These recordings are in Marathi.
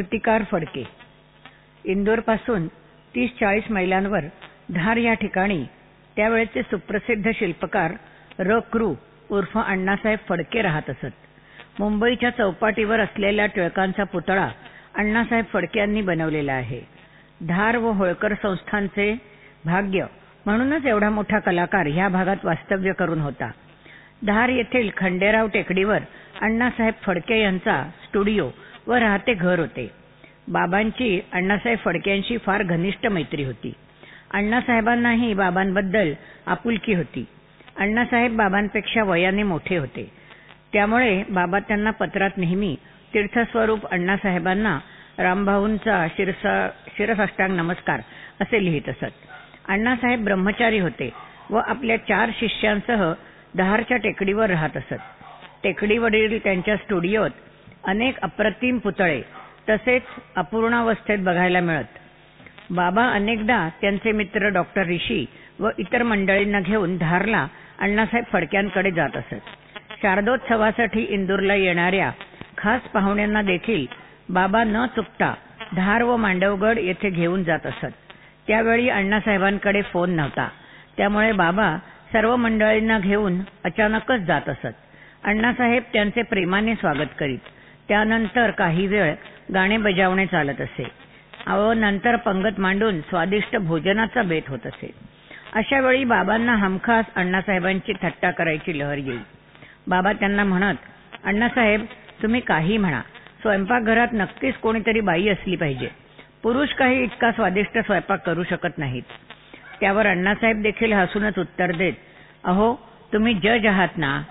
मूर्तिकार फडके. इंदोरपासून तीस चाळीस मैलांवर धार या ठिकाणी त्यावेळेचे सुप्रसिद्ध शिल्पकार र. क्रू. उर्फ अण्णासाहेब फडके राहत असत. मुंबईच्या चौपाटीवर असलेल्या टिळकांचा पुतळा अण्णासाहेब फडके यांनी बनवलेला आहे. धार व होळकर संस्थांचे भाग्य म्हणूनच एवढा मोठा कलाकार ह्या भागात वास्तव्य करून होता. धार येथील खंडेराव टेकडीवर अण्णासाहेब फडके यांचा स्टुडिओ व राहते घर होते. बाबांची अण्णासाहेब फडक्यांशी फार घनिष्ठ मैत्री होती. अण्णासाहेबांनाही बाबांबद्दल आपुलकी होती. अण्णासाहेब बाबांपेक्षा वयाने मोठे होते. त्यामुळे बाबा त्यांना पत्रात नेहमी तीर्थस्वरूप अण्णासाहेबांना रामभाऊंचा शिरसाष्टांग नमस्कार असे लिहित असत. अण्णासाहेब ब्रह्मचारी होते व आपल्या चार शिष्यांसह दहारच्या टेकडीवर राहत असत. टेकडीवरील त्यांच्या स्टुडिओत अनेक अप्रतिम पुतळे तसेच अपूर्णावस्थेत बघायला मिळत. बाबा अनेकदा त्यांचे मित्र डॉक्टर ऋषी व इतर मंडळींना घेऊन धारला अण्णासाहेब फडक्यांकडे जात असत. शारदोत्सवासाठी इंदूरला येणाऱ्या खास पाहुण्यांना देखील बाबा न चुकता धार व मांडवगड येथे घेऊन जात असत. त्यावेळी अण्णासाहेबांकडे फोन नव्हता. त्यामुळे बाबा सर्व मंडळींना घेऊन अचानकच जात असत. अण्णासाहेब त्यांचे प्रेमाने स्वागत करीत त्यानंतर काही वेळ गाणे बजावणे चालत असे. व नंतर पंगत मांडून स्वादिष्ट भोजनाचा बेत होत असे. अशा वेळी बाबांना हमखास अण्णासाहेबांची थट्टा करायची लहर येईल बाबा त्यांना म्हणत अण्णासाहेब तुम्ही काही म्हणा. स्वयंपाकघरात नक्कीच कोणीतरी बाई असली पाहिजे. पुरुष काही इतका स्वादिष्ट स्वयंपाक करू शकत नाहीत. त्यावर अण्णासाहेब देखील हसूनच उत्तर देत अहो तुम्ही जज आहात ना?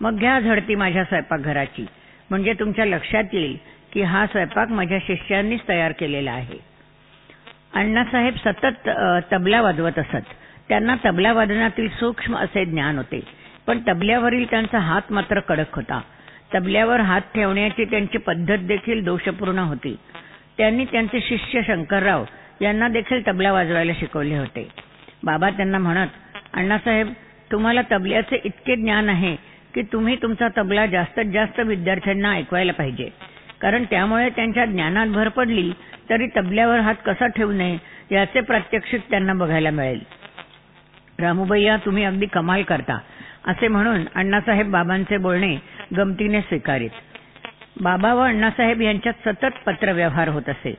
मग घ्या झडती माझ्या स्वयंपाकघराची. म्हणजे तुमच्या लक्षात येईल की हा स्वयंपाक माझ्या शिष्यांनीच तयार केलेला आहे. अण्णासाहेब सतत तबला वाजवत असत. त्यांना तबला वादनातील सूक्ष्म असे ज्ञान होते. पण तबल्यावरील त्यांचा हात मात्र कडक होता. तबल्यावर हात ठेवण्याची त्यांची पद्धत देखील दोषपूर्ण होती. त्यांनी त्यांचे शिष्य शंकरराव यांना देखील तबला वाजवायला शिकवले होते. बाबा त्यांना म्हणत अण्णासाहेब तुम्हाला तबल्याचे इतके ज्ञान आहे की तुम्ही तुमचा तबला जास्तीत जास्त विद्यार्थ्यांना ऐकवायला पाहिजे. कारण त्यामुळे त्यांच्या ज्ञानात भर पडली तरी तबल्यावर हात कसा ठेवू नये याचे प्रात्यक्षिक त्यांना बघायला मिळेल. रामूबैया तुम्ही अगदी कमाल करता असे म्हणून अण्णासाहेब बाबांचे बोलणे गमतीने स्वीकारित. बाबा व अण्णासाहेब यांच्यात सतत पत्रव्यवहार होत असे.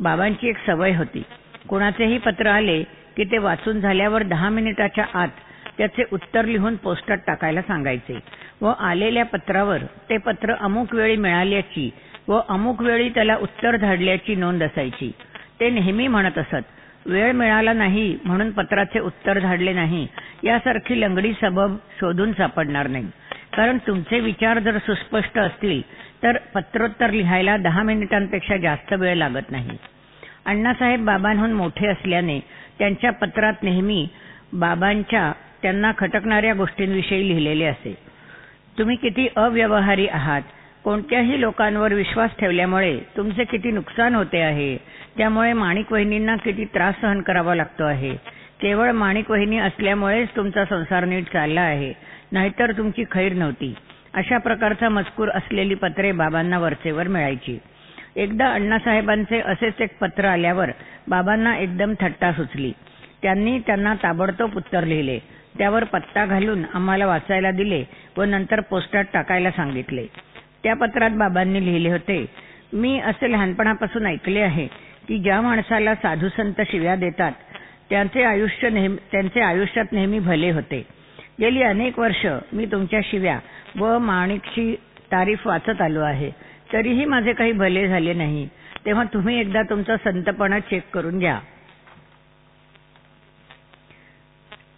बाबांची एक सवय होती. कोणाचेही पत्र आले की ते वाचून झाल्यावर दहा मिनिटाच्या आत त्याचे उत्तर लिहून पोस्टात टाकायला सांगायचे. व आलेल्या पत्रावर ते पत्र अमुक वेळी मिळाल्याची व अमुक वेळी त्याला उत्तर धाडल्याची नोंद असायची. ते नेहमी म्हणत असत वेळ मिळाला नाही म्हणून पत्राचे उत्तर धाडले नाही. यासारखी लंगडी सबब शोधून सापडणार नाही. कारण तुमचे विचार जर सुस्पष्ट असतील तर पत्रोत्तर लिहायला दहा मिनिटांपेक्षा जास्त वेळ लागत नाही. अण्णासाहेब बाबांहून मोठे असल्याने त्यांच्या पत्रात नेहमी बाबांच्या त्यांना खटकणाऱ्या गोष्टींविषयी लिहिलेले असे. तुम्ही किती अव्यवहारी आहात. कोणत्याही लोकांवर विश्वास ठेवल्यामुळे तुमचे किती नुकसान होते आहे. त्यामुळे माणिक वहिनींना किती त्रास सहन करावा लागतो आहे. केवळ माणिक वहिनी असल्यामुळेच तुमचा संसार नीट चालला आहे. नाहीतर तुमची खैर नव्हती. अशा प्रकारचा मजकूर असलेली पत्रे बाबांना वरचेवर मिळायची. एकदा अण्णासाहेबांचे असेच एक पत्र आल्यावर बाबांना एकदम थट्टा सुचली. त्यांनी त्यांना ताबडतोब उत्तर लिहिले. त्यावर पत्ता घालून आम्हाला वाचायला दिले व नंतर पोस्टात टाकायला सांगितले. त्या पत्रात बाबांनी लिहिले होते मी असे लहानपणापासून ऐकले आहे की ज्या माणसाला साधू संत शिव्या देतात त्यांचे आयुष्य नेहमी त्यांचे आयुष्यात नेहमी भले होते. गेली अनेक वर्ष मी तुमच्या शिव्या व माणिकची तारीफ वाचत आलो आहे. तरीही माझे काही भले झाले नाही. तेव्हा तुम्ही एकदा तुमचा संतपणा चेक करून घ्या.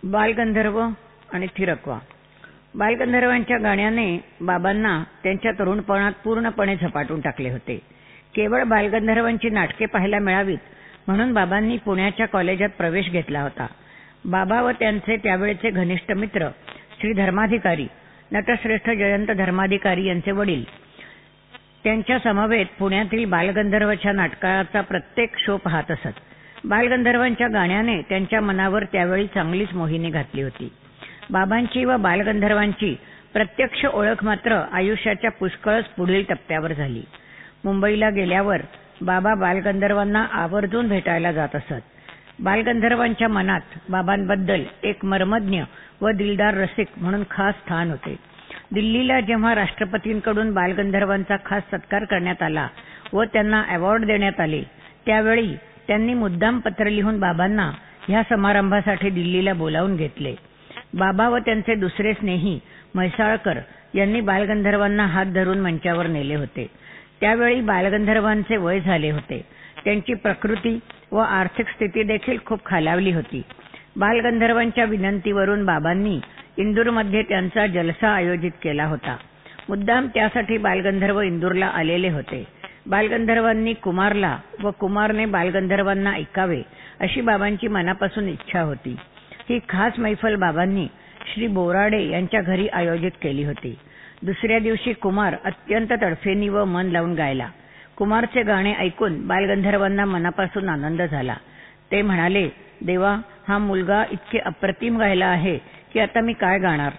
बालगंधर्व आणि थिरकवा. बालगंधर्वांच्या गाण्याने बाबांना त्यांच्या तरुणपणात पूर्णपणे झपाटून टाकले होते. केवळ बालगंधर्वांची नाटके पाहायला मिळावीत म्हणून बाबांनी पुण्याच्या कॉलेजात प्रवेश घेतला होता. बाबा व त्यांचे त्यावेळेचे घनिष्ठ मित्र श्री धर्माधिकारी नटश्रेष्ठ जयंत धर्माधिकारी यांचे वडील. त्यांच्या समवेत पुण्यातील बालगंधर्वच्या नाटकाचा प्रत्येक शो पाहत असत. बालगंधर्वांच्या गाण्याने त्यांच्या मनावर त्यावेळी चांगलीच मोहिनी घातली होती. बाबांची व बालगंधर्वांची प्रत्यक्ष ओळख मात्र आयुष्याच्या पुष्कळच पुढील टप्प्यावर झाली. मुंबईला गेल्यावर बाबा बालगंधर्वांना आवर्जून भेटायला जात असत. बालगंधर्वांच्या मनात बाबांबद्दल एक मर्मज्ञ व दिलदार रसिक म्हणून खास स्थान होते. दिल्लीला जेव्हा राष्ट्रपतींकडून बालगंधर्वांचा खास सत्कार करण्यात आला व त्यांना अवॉर्ड देण्यात आले त्यावेळी त्यांनी मुद्दाम पत्र लिहून बाबांना ह्या समारंभासाठी दिल्लीला बोलावून घेतले. बाबा व त्यांचे दुसरे स्नेही म्हैसाळकर यांनी बालगंधर्वांना हात धरून मंचावर नेले होते. त्यावेळी बालगंधर्वांचे वय झाले होते. त्यांची प्रकृती व आर्थिक स्थिती देखील खूप खालावली होती. बालगंधर्वांच्या विनंतीवरून बाबांनी इंदूरमध्ये त्यांचा जलसा आयोजित केला होता. मुद्दाम त्यासाठी बालगंधर्व इंदूरला आलेले होते. बालगंधर्वांनी कुमारला व कुमारने बालगंधर्वांना ऐकावे अशी बाबांची मनापासून इच्छा होती. ही खास मैफल बाबांनी श्री बोराडे यांच्या घरी आयोजित केली होती. दुसऱ्या दिवशी कुमार अत्यंत तडफेनी व मन लावून गायला. कुमारचे गाणे ऐकून बालगंधर्वांना मनापासून आनंद झाला. ते म्हणाले देवा हा मुलगा इतके अप्रतिम गायला आहे की आता मी काय गाणार?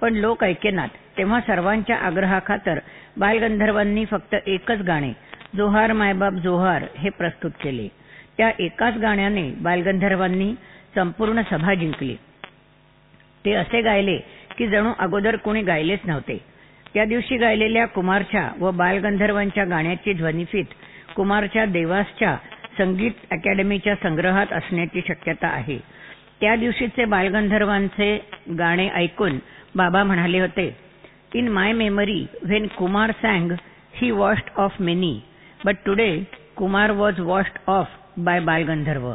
पण लोक ऐकेनात तेव्हा सर्वांच्या आग्रहाखातर बालगंधर्वांनी फक्त एकच गाणे जोहार मायबाप जोहार हे प्रस्तुत केले. त्या एकाच गाण्याने बालगंधर्वांनी संपूर्ण सभा जिंकली. ते असे गायले की जणू अगोदर कोणी गायलेच नव्हते. त्या दिवशी गायलेल्या कुमारच्या व बालगंधर्वांच्या गाण्याची ध्वनिफीत कुमारच्या देवासच्या संगीत अकॅडमीच्या संग्रहात असण्याची शक्यता आहे. त्या दिवशीचे बालगंधर्वांचे गाणे ऐकून बाबा म्हणाले होते in my memory when Kumar sang he washed off many but today Kumar was washed off by Balgandharva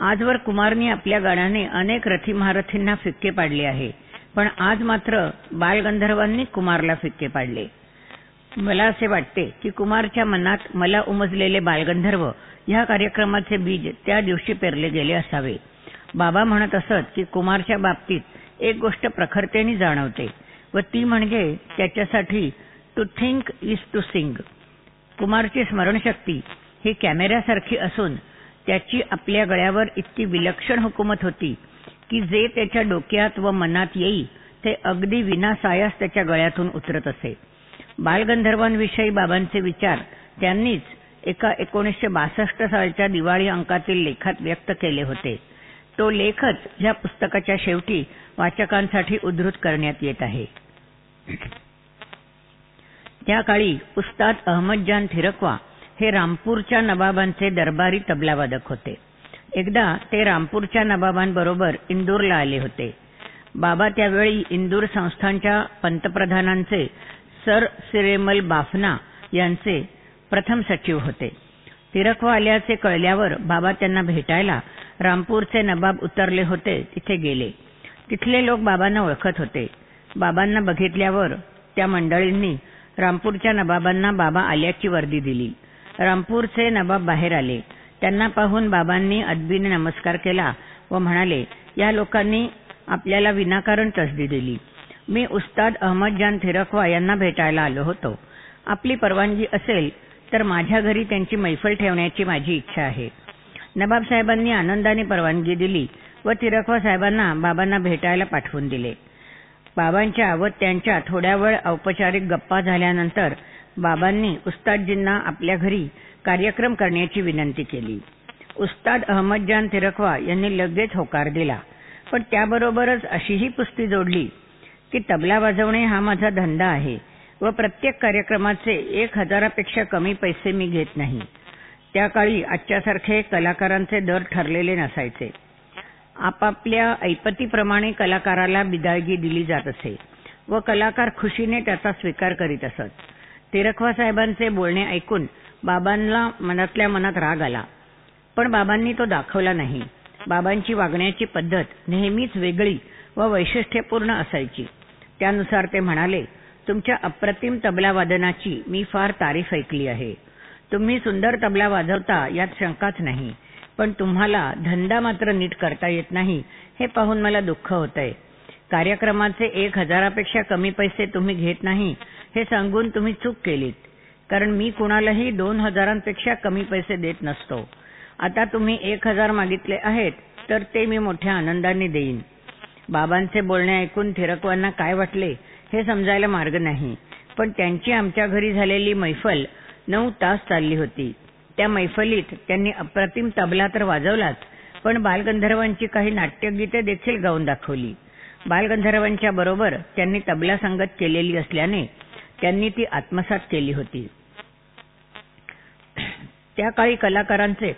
आजवर कुमारनी आपल्या गाण्याने अनेक रथी महारथींना फिक्के पाडले आहे. पण आज मात्र बालगंधर्वांनी कुमारला फिक्के पाडले. मला असे वाटते की कुमारच्या मनात मला उमजलेले बालगंधर्व या कार्यक्रमाचे बीज त्या दिवशी पेरले गेले असावे. बाबा म्हणत असत की कुमारच्या बाबतीत एक गोष्ट प्रखरतेने जाणवते. व ती म्हणजे त्याच्यासाठी to think is to sing कुमारची स्मरणशक्ती ही कॅमेऱ्यासारखी असून त्याची आपल्या गळ्यावर इतकी विलक्षण हुकूमत होती की जे त्याच्या डोक्यात व मनात येई ते अगदी विनासायास त्याच्या गळ्यातून उतरत असे. बालगंधर्वांविषयी बाबांचे विचार त्यांनीच एका एकोणीसशे बासष्ट सालच्या दिवाळी अंकातील लेखात व्यक्त केले होते. तो लेखच या पुस्तकाच्या शेवटी वाचकांसाठी उद्धृत करण्यात येत आहे. त्या काळी उस्ताद अहमदजान थिरकवा हे रामपूरच्या नवाबांचे दरबारी तबलावादक होते. एकदा ते रामपूरच्या नवाबांबरोबर इंदूरला आले होते. बाबा त्यावेळी इंदूर संस्थानच्या पंतप्रधानांचे सर सिरेमल बाफना यांचे प्रथम सचिव होते. तिरकवा आल्याचे कळल्यावर बाबा त्यांना भेटायला रामपूरचे नवाब उतरले होते तिथे गेले. तिथले लोक बाबांना ओळखत होते. बाबांना बघितल्यावर त्या मंडळींनी रामपूरच्या नवाबांना बाबा आल्याची वर्दी दिली. रामपूरचे नवाब बाहेर आले. त्यांना पाहून बाबांनी अदबीने नमस्कार केला व म्हणाले या लोकांनी आपल्याला विनाकारण तसदी दिली. मी उस्ताद अहमदजान थिरकवा यांना भेटायला आलो होतो. आपली परवानगी असेल तर माझ्या घरी त्यांची मैफल ठेवण्याची माझी इच्छा आहे. नवाब साहेबांनी आनंदाने परवानगी दिली व तिरकवा साहेबांना बाबांना भेटायला पाठवून दिले. बाबांच्या व त्यांच्या थोड्या वेळ औपचारिक गप्पा झाल्यानंतर बाबांनी उस्तादजींना आपल्या घरी कार्यक्रम करण्याची विनंती केली. उस्ताद अहमदजान तिरकवा यांनी लगेच होकार दिला. पण त्याबरोबरच अशीही पुस्ती जोडली की तबला वाजवणे हा माझा धंदा आहे व प्रत्येक कार्यक्रमाचे एक हजारापेक्षा कमी पैसे मी घेत नाही. त्या काळी आजच्यासारखे कलाकारांचे दर ठरलेले नसायचे. आपापल्या ऐपतीप्रमाणे कलाकाराला बिदायगी दिली जात असे व कलाकार खुशीने त्याचा स्वीकार करीत असत. तिरखवा साहेबांचे बोलणे ऐकून बाबांना मनातल्या मनात राग आला. पण बाबांनी तो दाखवला नाही. बाबांची वागण्याची पद्धत नेहमीच वेगळी व वैशिष्ट्यपूर्ण असायची. त्यानुसार ते म्हणाले तुमच्या अप्रतिम तबला वादनाची मी फार तारीफ ऐकली आहे. तुम्ही सुंदर तबला वाजवता यात शंकाच नाही. पण तुम्हाला धंदा मात्र नीट करता येत नाही हे पाहून मला दुःख होतंय. कार्यक्रमाचे एक हजारापेक्षा कमी पैसे तुम्ही घेत नाही हे सांगून तुम्ही चूक केलीत. कारण मी कुणालाही दोन हजारांपेक्षा कमी पैसे देत नसतो. आता तुम्ही एक हजार मागितले आहेत तर ते मी मोठ्या आनंदाने देईन. बाबांचे बोलणे ऐकून थिरकवांना काय वाटले हे समजायला मार्ग नाही. पण त्यांची आमच्या घरी झालेली मैफल नऊ तास चालली होती. त्या मैफलीत त्यांनी अप्रतिम तबला तर वाजवलाच पण बालगंधर्वांची काही नाट्यगीते देखील गाऊन दाखवली. बालगंधर्वांच्या बरोबर त्यांनी तबला संगत केलेली असल्याने त्यांनी ती आत्मसात केली होती. त्या काळी कलाकारांचे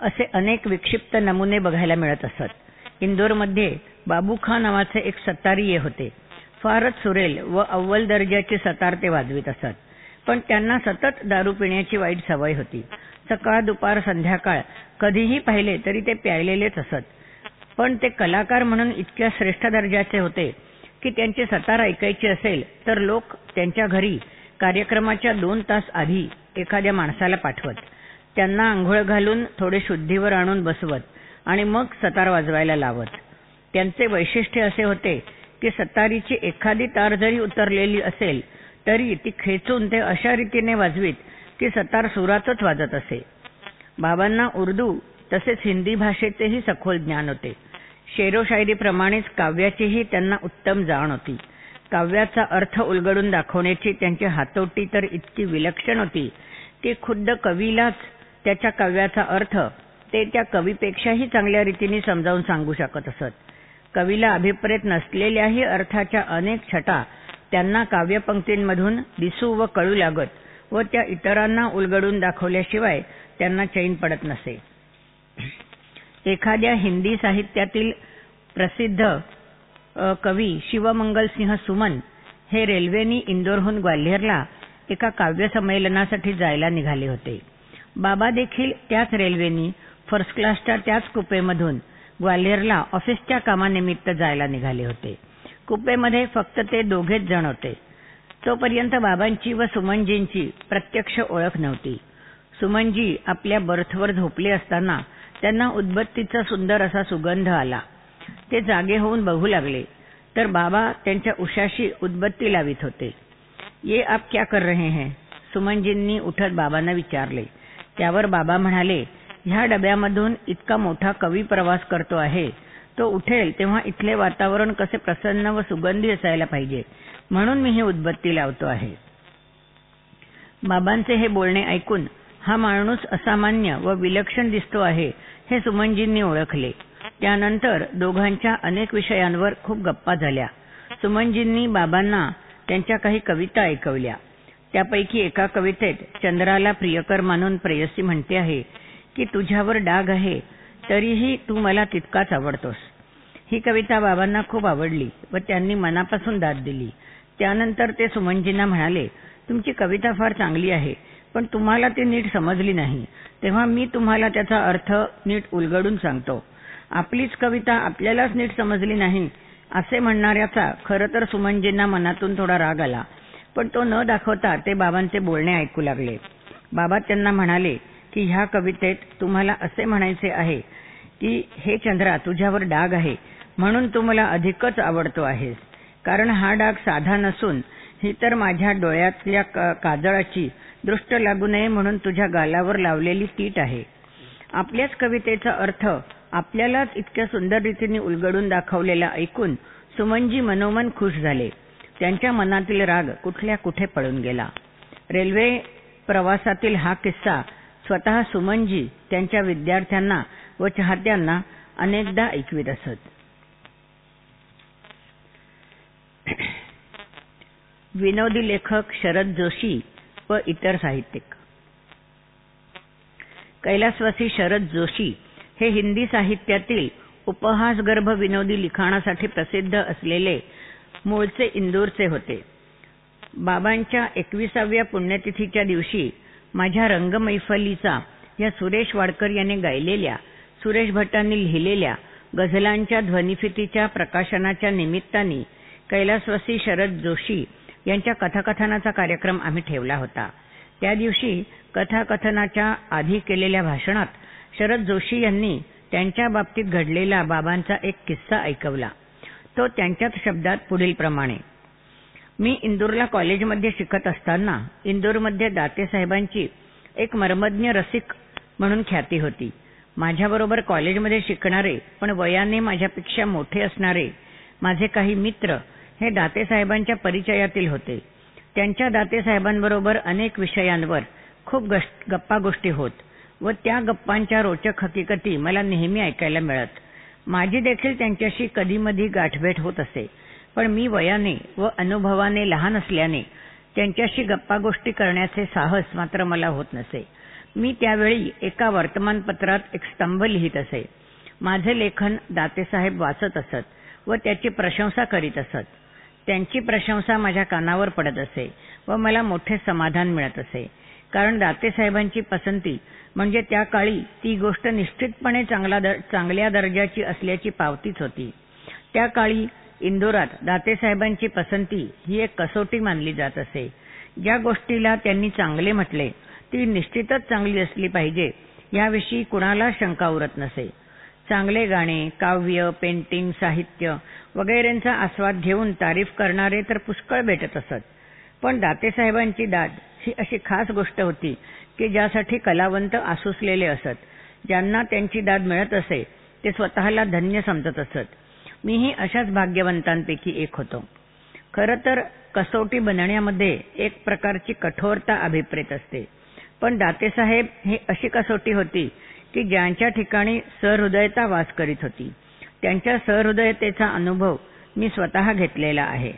असे अनेक विक्षिप्त नमुने बघायला मिळत असत. इंदोरमध्ये बाबू खान नावाचे एक सतारीये होते. फारच सुरेल व अव्वल दर्जाचे सतार ते वाजवीत असत. पण त्यांना सतत दारू पिण्याची वाईट सवय होती. सकाळ दुपार संध्याकाळ. कधीही पाहिले तरी ते प्यायलेलेच असत. पण ते कलाकार म्हणून इतक्या श्रेष्ठ दर्जाचे होते की त्यांचे सतार ऐकायचे असेल तर लोक त्यांच्या घरी कार्यक्रमाच्या दोन तास आधी एखाद्या माणसाला पाठवत. त्यांना आंघोळ घालून थोडे शुद्धीवर आणून बसवत आणि मग सतार वाजवायला लावत. त्यांचे वैशिष्ट्य असे होते की सतारीची एखादी तार जरी उतरलेली असेल तरी ती खेचून ते अशा रीतीने वाजवीत की सतार सुरातच वाजत असे. बाबांना उर्दू तसेच हिंदी भाषेचेही सखोल ज्ञान होते. शेरो शायरीप्रमाणेच काव्याचीही त्यांना उत्तम जाण होती. काव्याचा अर्थ उलगडून दाखवण्याची त्यांची हातोटी तर इतकी विलक्षण होती की खुद्द कवीलाच त्याच्या काव्याचा अर्थ ते त्या कवीपेक्षाही चांगल्या रीतीने समजावून सांगू शकत असत. कवीला अभिप्रेत नसलेल्याही अर्थाच्या अनेक छटा त्यांना काव्यपंक्तींमधून दिसू व कळू लागत व त्या इतरांना उलगडून दाखवल्याशिवाय त्यांना चैन पडत नसे. एखाद्या हिंदी साहित्यातील प्रसिद्ध कवी शिवमंगल सिंह सुमन हे रेल्वेनी इंदोरहून ग्वाल्हेरला एका काव्य संमेलनासाठी जायला निघाले होते. बाबा देखील त्याच रेल्वेनी फर्स्ट क्लासच्या त्याच कुपेमधून ग्वाल्हेरला ऑफिसच्या कामानिमित्त जायला निघाले होते. कुपेमध्ये फक्त ते दोघेच जण होते. तोपर्यंत बाबांची व सुमनजींची प्रत्यक्ष ओळख नव्हती. सुमनजी आपल्या बर्थवर झोपले असताना त्यांना उदबत्तीचा सुंदर असा सुगंध आला. ते जागे होऊन बघू लागले. तर बाबा त्यांच्या उशाशी उदबत्ती लावित होते. ये आप क्या कर रहे हैं? सुमनजींनी उठत बाबांना विचारले. त्यावर बाबा म्हणाले ह्या डब्यामधून इतका मोठा कवी प्रवास करतो आहे. तो उठेल तेव्हा इथले वातावरण कसे प्रसन्न व सुगंधी असायला पाहिजे म्हणून मी ही उदबत्ती लावतो आहे. बाबांचे हे बोलणे ऐकून हा माणूस असामान्य व विलक्षण दिसतो आहे हे सुमनजींनी ओळखले. त्यानंतर दोघांच्या अनेक विषयांवर खूप गप्पा झाल्या. सुमनजींनी बाबांना त्यांच्या काही कविता ऐकवल्या. त्यापैकी एका कवितेत चंद्राला प्रियकर मानून प्रेयसी म्हणते आहे की तुझ्यावर डाग आहे तरीही तू मला तितकाच आवडतोस. ही कविता बाबांना खूप आवडली व त्यांनी मनापासून दाद दिली. त्यानंतर ते सुमनजींना म्हणाले तुमची कविता फार चांगली आहे पण तुम्हाला ती नीट समजली नाही. तेव्हा मी तुम्हाला त्याचा अर्थ नीट उलगडून सांगतो. आपलीच कविता आपल्यालाच नीट समजली नाही असे म्हणणाऱ्याचा खरं तर सुमनजींना मनातून थोडा राग आला. पण तो न दाखवता ते बाबांचे बोलणे ऐकू लागले. बाबा त्यांना म्हणाले की ह्या कवितेत तुम्हाला असे म्हणायचे आहे की हे चंद्रा तुझ्यावर डाग आहे. म्हणून तू मला अधिकच आवडतो आहेस. कारण हा डाग साधा नसून ही तर माझ्या डोळ्यातल्या काजळाची दृष्ट लागू नये म्हणून तुझ्या गालावर लावलेली टीट आहे. आपल्याच कवितेचा अर्थ आपल्यालाच इतक्या सुंदर रीतीने उलगडून दाखवलेला ऐकून सुमनजी मनोमन खुश झाले. त्यांच्या मनातील राग कुठल्या कुठे पळून गेला. रेल्वे प्रवासातील हा किस्सा स्वतः सुमनजी त्यांच्या विद्यार्थ्यांना व चाहत्यांना अनेकदा ऐकवीत असत. विनोदी लेखक शरद जोशी व इतर साहित्यिक. कैलासवासी शरद जोशी हे हिंदी साहित्यातील उपहासगर्भ विनोदी लिखाणासाठी प्रसिद्ध असलेले मूळचे इंदूरचे होते. बाबांच्या एकविसाव्या पुण्यतिथीच्या दिवशी माझ्या रंगमैफलीचा या सुरेश वाडकर यांनी गायलेल्या सुरेश भट्टांनी लिहिलेल्या गझलांच्या ध्वनिफितीच्या प्रकाशनाच्या निमित्ताने कैलासवासी शरद जोशी यांच्या कथाकथनाचा कार्यक्रम आम्ही ठेवला होता. त्या दिवशी कथाकथनाच्या आधी केलेल्या भाषणात शरद जोशी यांनी त्यांच्या बाबतीत घडलेला बाबांचा एक किस्सा ऐकवला. तो त्यांच्याच शब्दात पुढील प्रमाणे मी इंदूरला कॉलेजमध्ये शिकत असताना इंदूरमध्ये दातेसाहेबांची एक मर्मज्ञ रसिक म्हणून ख्याती होती. माझ्याबरोबर कॉलेजमध्ये शिकणारे पण वयाने माझ्यापेक्षा मोठे असणारे माझे काही मित्र हे दातेसाहेबांच्या परिचयातील होते. त्यांच्या दातेसाहेबांबरोबर अनेक विषयांवर खूप गप्पा गोष्टी होत व त्या गप्पांच्या रोचक हकीकती मला नेहमी ऐकायला मिळत. माझी देखील त्यांच्याशी कधीमधी गाठभेट होत असे. पण मी वयाने व अनुभवाने लहान असल्याने त्यांच्याशी गप्पा गोष्टी करण्याचे साहस मात्र मला होत नसे. मी त्यावेळी एका वर्तमानपत्रात एक स्तंभ लिहित असे. माझे लेखन दातेसाहेब वाचत असत व त्याची प्रशंसा करीत असत. त्यांची प्रशंसा माझ्या कानावर पडत असे व मला मोठे समाधान मिळत असे. कारण दातेसाहेबांची पसंती म्हणजे त्या काळी ती गोष्ट निश्चितपणे चांगला दर, चांगल्या दर्जाची असल्याची पावतीच होती. त्या काळी इंदोरात दातेसाहेबांची पसंती ही एक कसोटी मानली जात असे. ज्या गोष्टीला त्यांनी चांगले म्हटले ती निश्चितच चांगली असली पाहिजे याविषयी कुणाला शंका उरत नसे. चांगले गाणे काव्य पेंटिंग साहित्य वगैरेंचा आस्वाद घेऊन तारीफ करणारे तर पुष्कळ भेटत असत. पण दातेसाहेबांची दाद ही अशी खास गोष्ट होती की ज्यासाठी कलावंत आसुसलेले असत. ज्यांना त्यांची दाद मिळत असे ते स्वतःला धन्य समजत असत. मीही अशाच भाग्यवंतांपैकी एक होतो. खरं तर कसोटी बनण्यामध्ये एक प्रकारची कठोरता अभिप्रेत असते. पण दातेसाहेब ही अशी कसोटी होती की ज्यांच्या ठिकाणी सहृदयता वास करीत होती. त्यांच्या सहृदयतेचा अनुभव मी स्वतः घेतलेला आहे.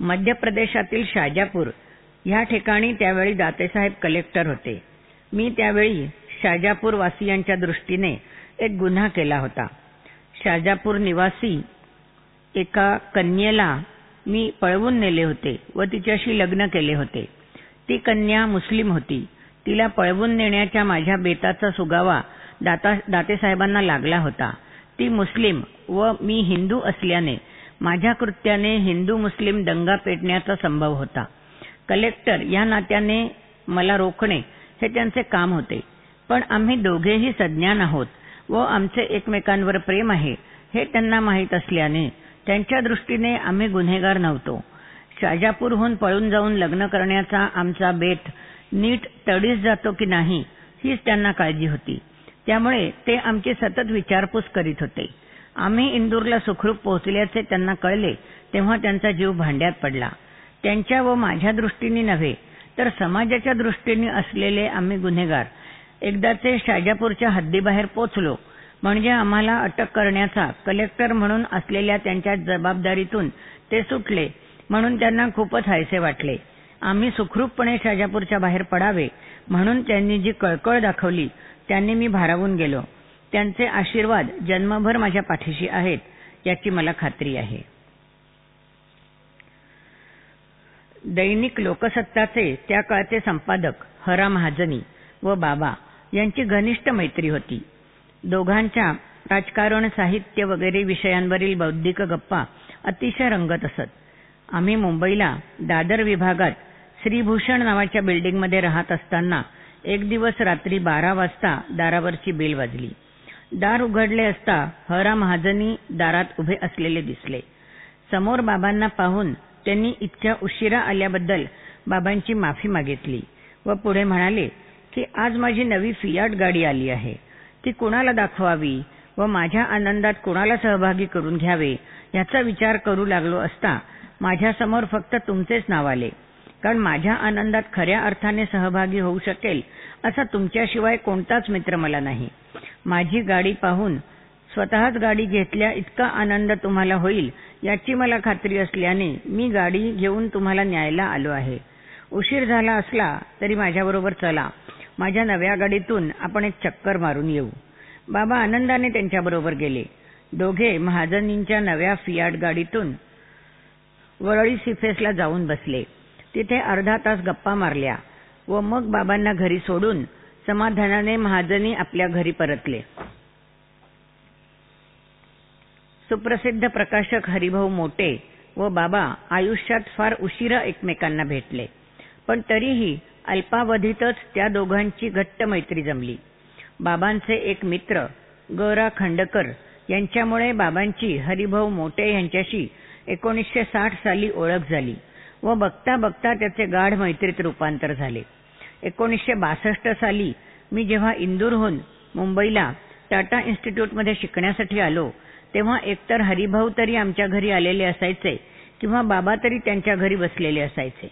मध्य प्रदेशातील शाजापूर ह्या ठिकाणी त्यावेळी दातेसाहेब कलेक्टर होते. मी त्यावेळी शाजापूर वासियांच्या दृष्टीने एक गुन्हा केला होता. शाजापूर निवासी एका कन्येला मी पळवून नेले होते व तिच्याशी लग्न केले होते. ती कन्या मुस्लिम होती. तिला पळवून नेण्याच्या माझ्या बेताचा सुगावा दाता दातेसाहेबांना लागला होता. ती मुस्लिम व मी हिंदू असल्याने माझ्या कृत्याने हिंदू मुस्लिम दंगा पेटण्याचा संभव होता. कलेक्टर या नात्याने मला रोखणे हे त्यांचे काम होते. पण आम्ही दोघेही सज्ञान आहोत. व आमचे एकमेकांवर प्रेम आहे हे त्यांना माहीत असल्याने त्यांच्या दृष्टीने आम्ही गुन्हेगार नव्हतो. शाजापूरहून पळून जाऊन लग्न करण्याचा आमचा बेत नीट तडीस जातो की नाही हीच त्यांना काळजी होती. त्यामुळे ते आमची सतत विचारपूस करीत होते. आम्ही इंदूरला सुखरूप पोहोचल्याचे त्यांना कळले तेव्हा त्यांचा जीव भांड्यात पडला. त्यांच्या व माझ्या दृष्टीने नव्हे तर समाजाच्या दृष्टीने असलेले आम्ही गुन्हेगार. एकदाचे शाजापूरच्या हद्दीबाहेर पोचलो. म्हणजे आम्हाला अटक करण्याचा कलेक्टर म्हणून असलेल्या त्यांच्या जबाबदारीतून ते सुटले म्हणून त्यांना खूपच हायसे वाटले. आम्ही सुखरूपपणे शाजापूरच्या बाहेर पडावे म्हणून त्यांनी जी कळकळ दाखवली त्यांनी मी भारावून गेलो. त्यांचे आशीर्वाद जन्मभर माझ्या पाठीशी आहेत याची मला खात्री आहे. दैनिक लोकसत्ताचे त्या काळचे संपादक हरा महाजनी व बाबा यांची घनिष्ठ मैत्री होती. दोघांच्या राजकारण साहित्य वगैरे विषयांवरील बौद्धिक गप्पा अतिशय रंगत असत. आम्ही मुंबईला दादर विभागात श्रीभूषण नावाच्या बिल्डिंगमध्ये राहत असताना एक दिवस रात्री बारा वाजता दारावरची बेल वाजली. दार उघडले असता हरा महाजनी दारात उभे असलेले दिसले. समोर बाबांना पाहून त्यांनी इतक्या उशिरा आल्याबद्दल बाबांची माफी मागितली व पुढे म्हणाले की आज माझी नवी फियाट गाडी आली आहे. ती कुणाला दाखवावी व माझ्या आनंदात कोणाला सहभागी करून घ्यावे याचा विचार करू लागलो असता माझ्यासमोर फक्त तुमचेच नाव आले. कारण माझ्या आनंदात खऱ्या अर्थाने सहभागी होऊ शकेल असा तुमच्याशिवाय कोणताच मित्र मला नाही. माझी गाडी पाहून स्वतःच गाडी घेतल्या इतका आनंद तुम्हाला होईल याची मला खात्री असल्याने मी गाडी घेऊन तुम्हाला न्यायला आलो आहे. उशीर झाला असला तरी माझ्याबरोबर चला. माझ्या नव्या गाडीतून आपण एक चक्कर मारून येऊ. बाबा आनंदाने त्यांच्याबरोबर गेले. दोघे महाजनींच्या नव्या फियाट गाडीतून वरळी सिफेसला जाऊन बसले. तिथे अर्धा तास गप्पा मारल्या व मग बाबांना घरी सोडून समाधानाने महाजनी आपल्या घरी परतले. सुप्रसिद्ध प्रकाशक हरिभाऊ मोटे व बाबा आयुष्यात फार उशिरा एकमेकांना भेटले. पण तरीही अल्पावधीतच त्या दोघांची घट्ट मैत्री जमली. बाबांचे एक मित्र गौरा खंडकर यांच्यामुळे बाबांची हरिभाऊ मोटे यांच्याशी एकोणीसशे साठ साली ओळख झाली व बघता बघता त्याचे गाढ मैत्रीत रूपांतर झाले. एकोणीसशे बासष्ट साली मी जेव्हा इंदूरहून मुंबईला टाटा इन्स्टिट्यूटमध्ये शिकण्यासाठी आलो तेव्हा एकतर हरिभाऊ तरी आमच्या घरी आलेले असायचे किंवा बाबा तरी त्यांच्या घरी बसलेले असायचे.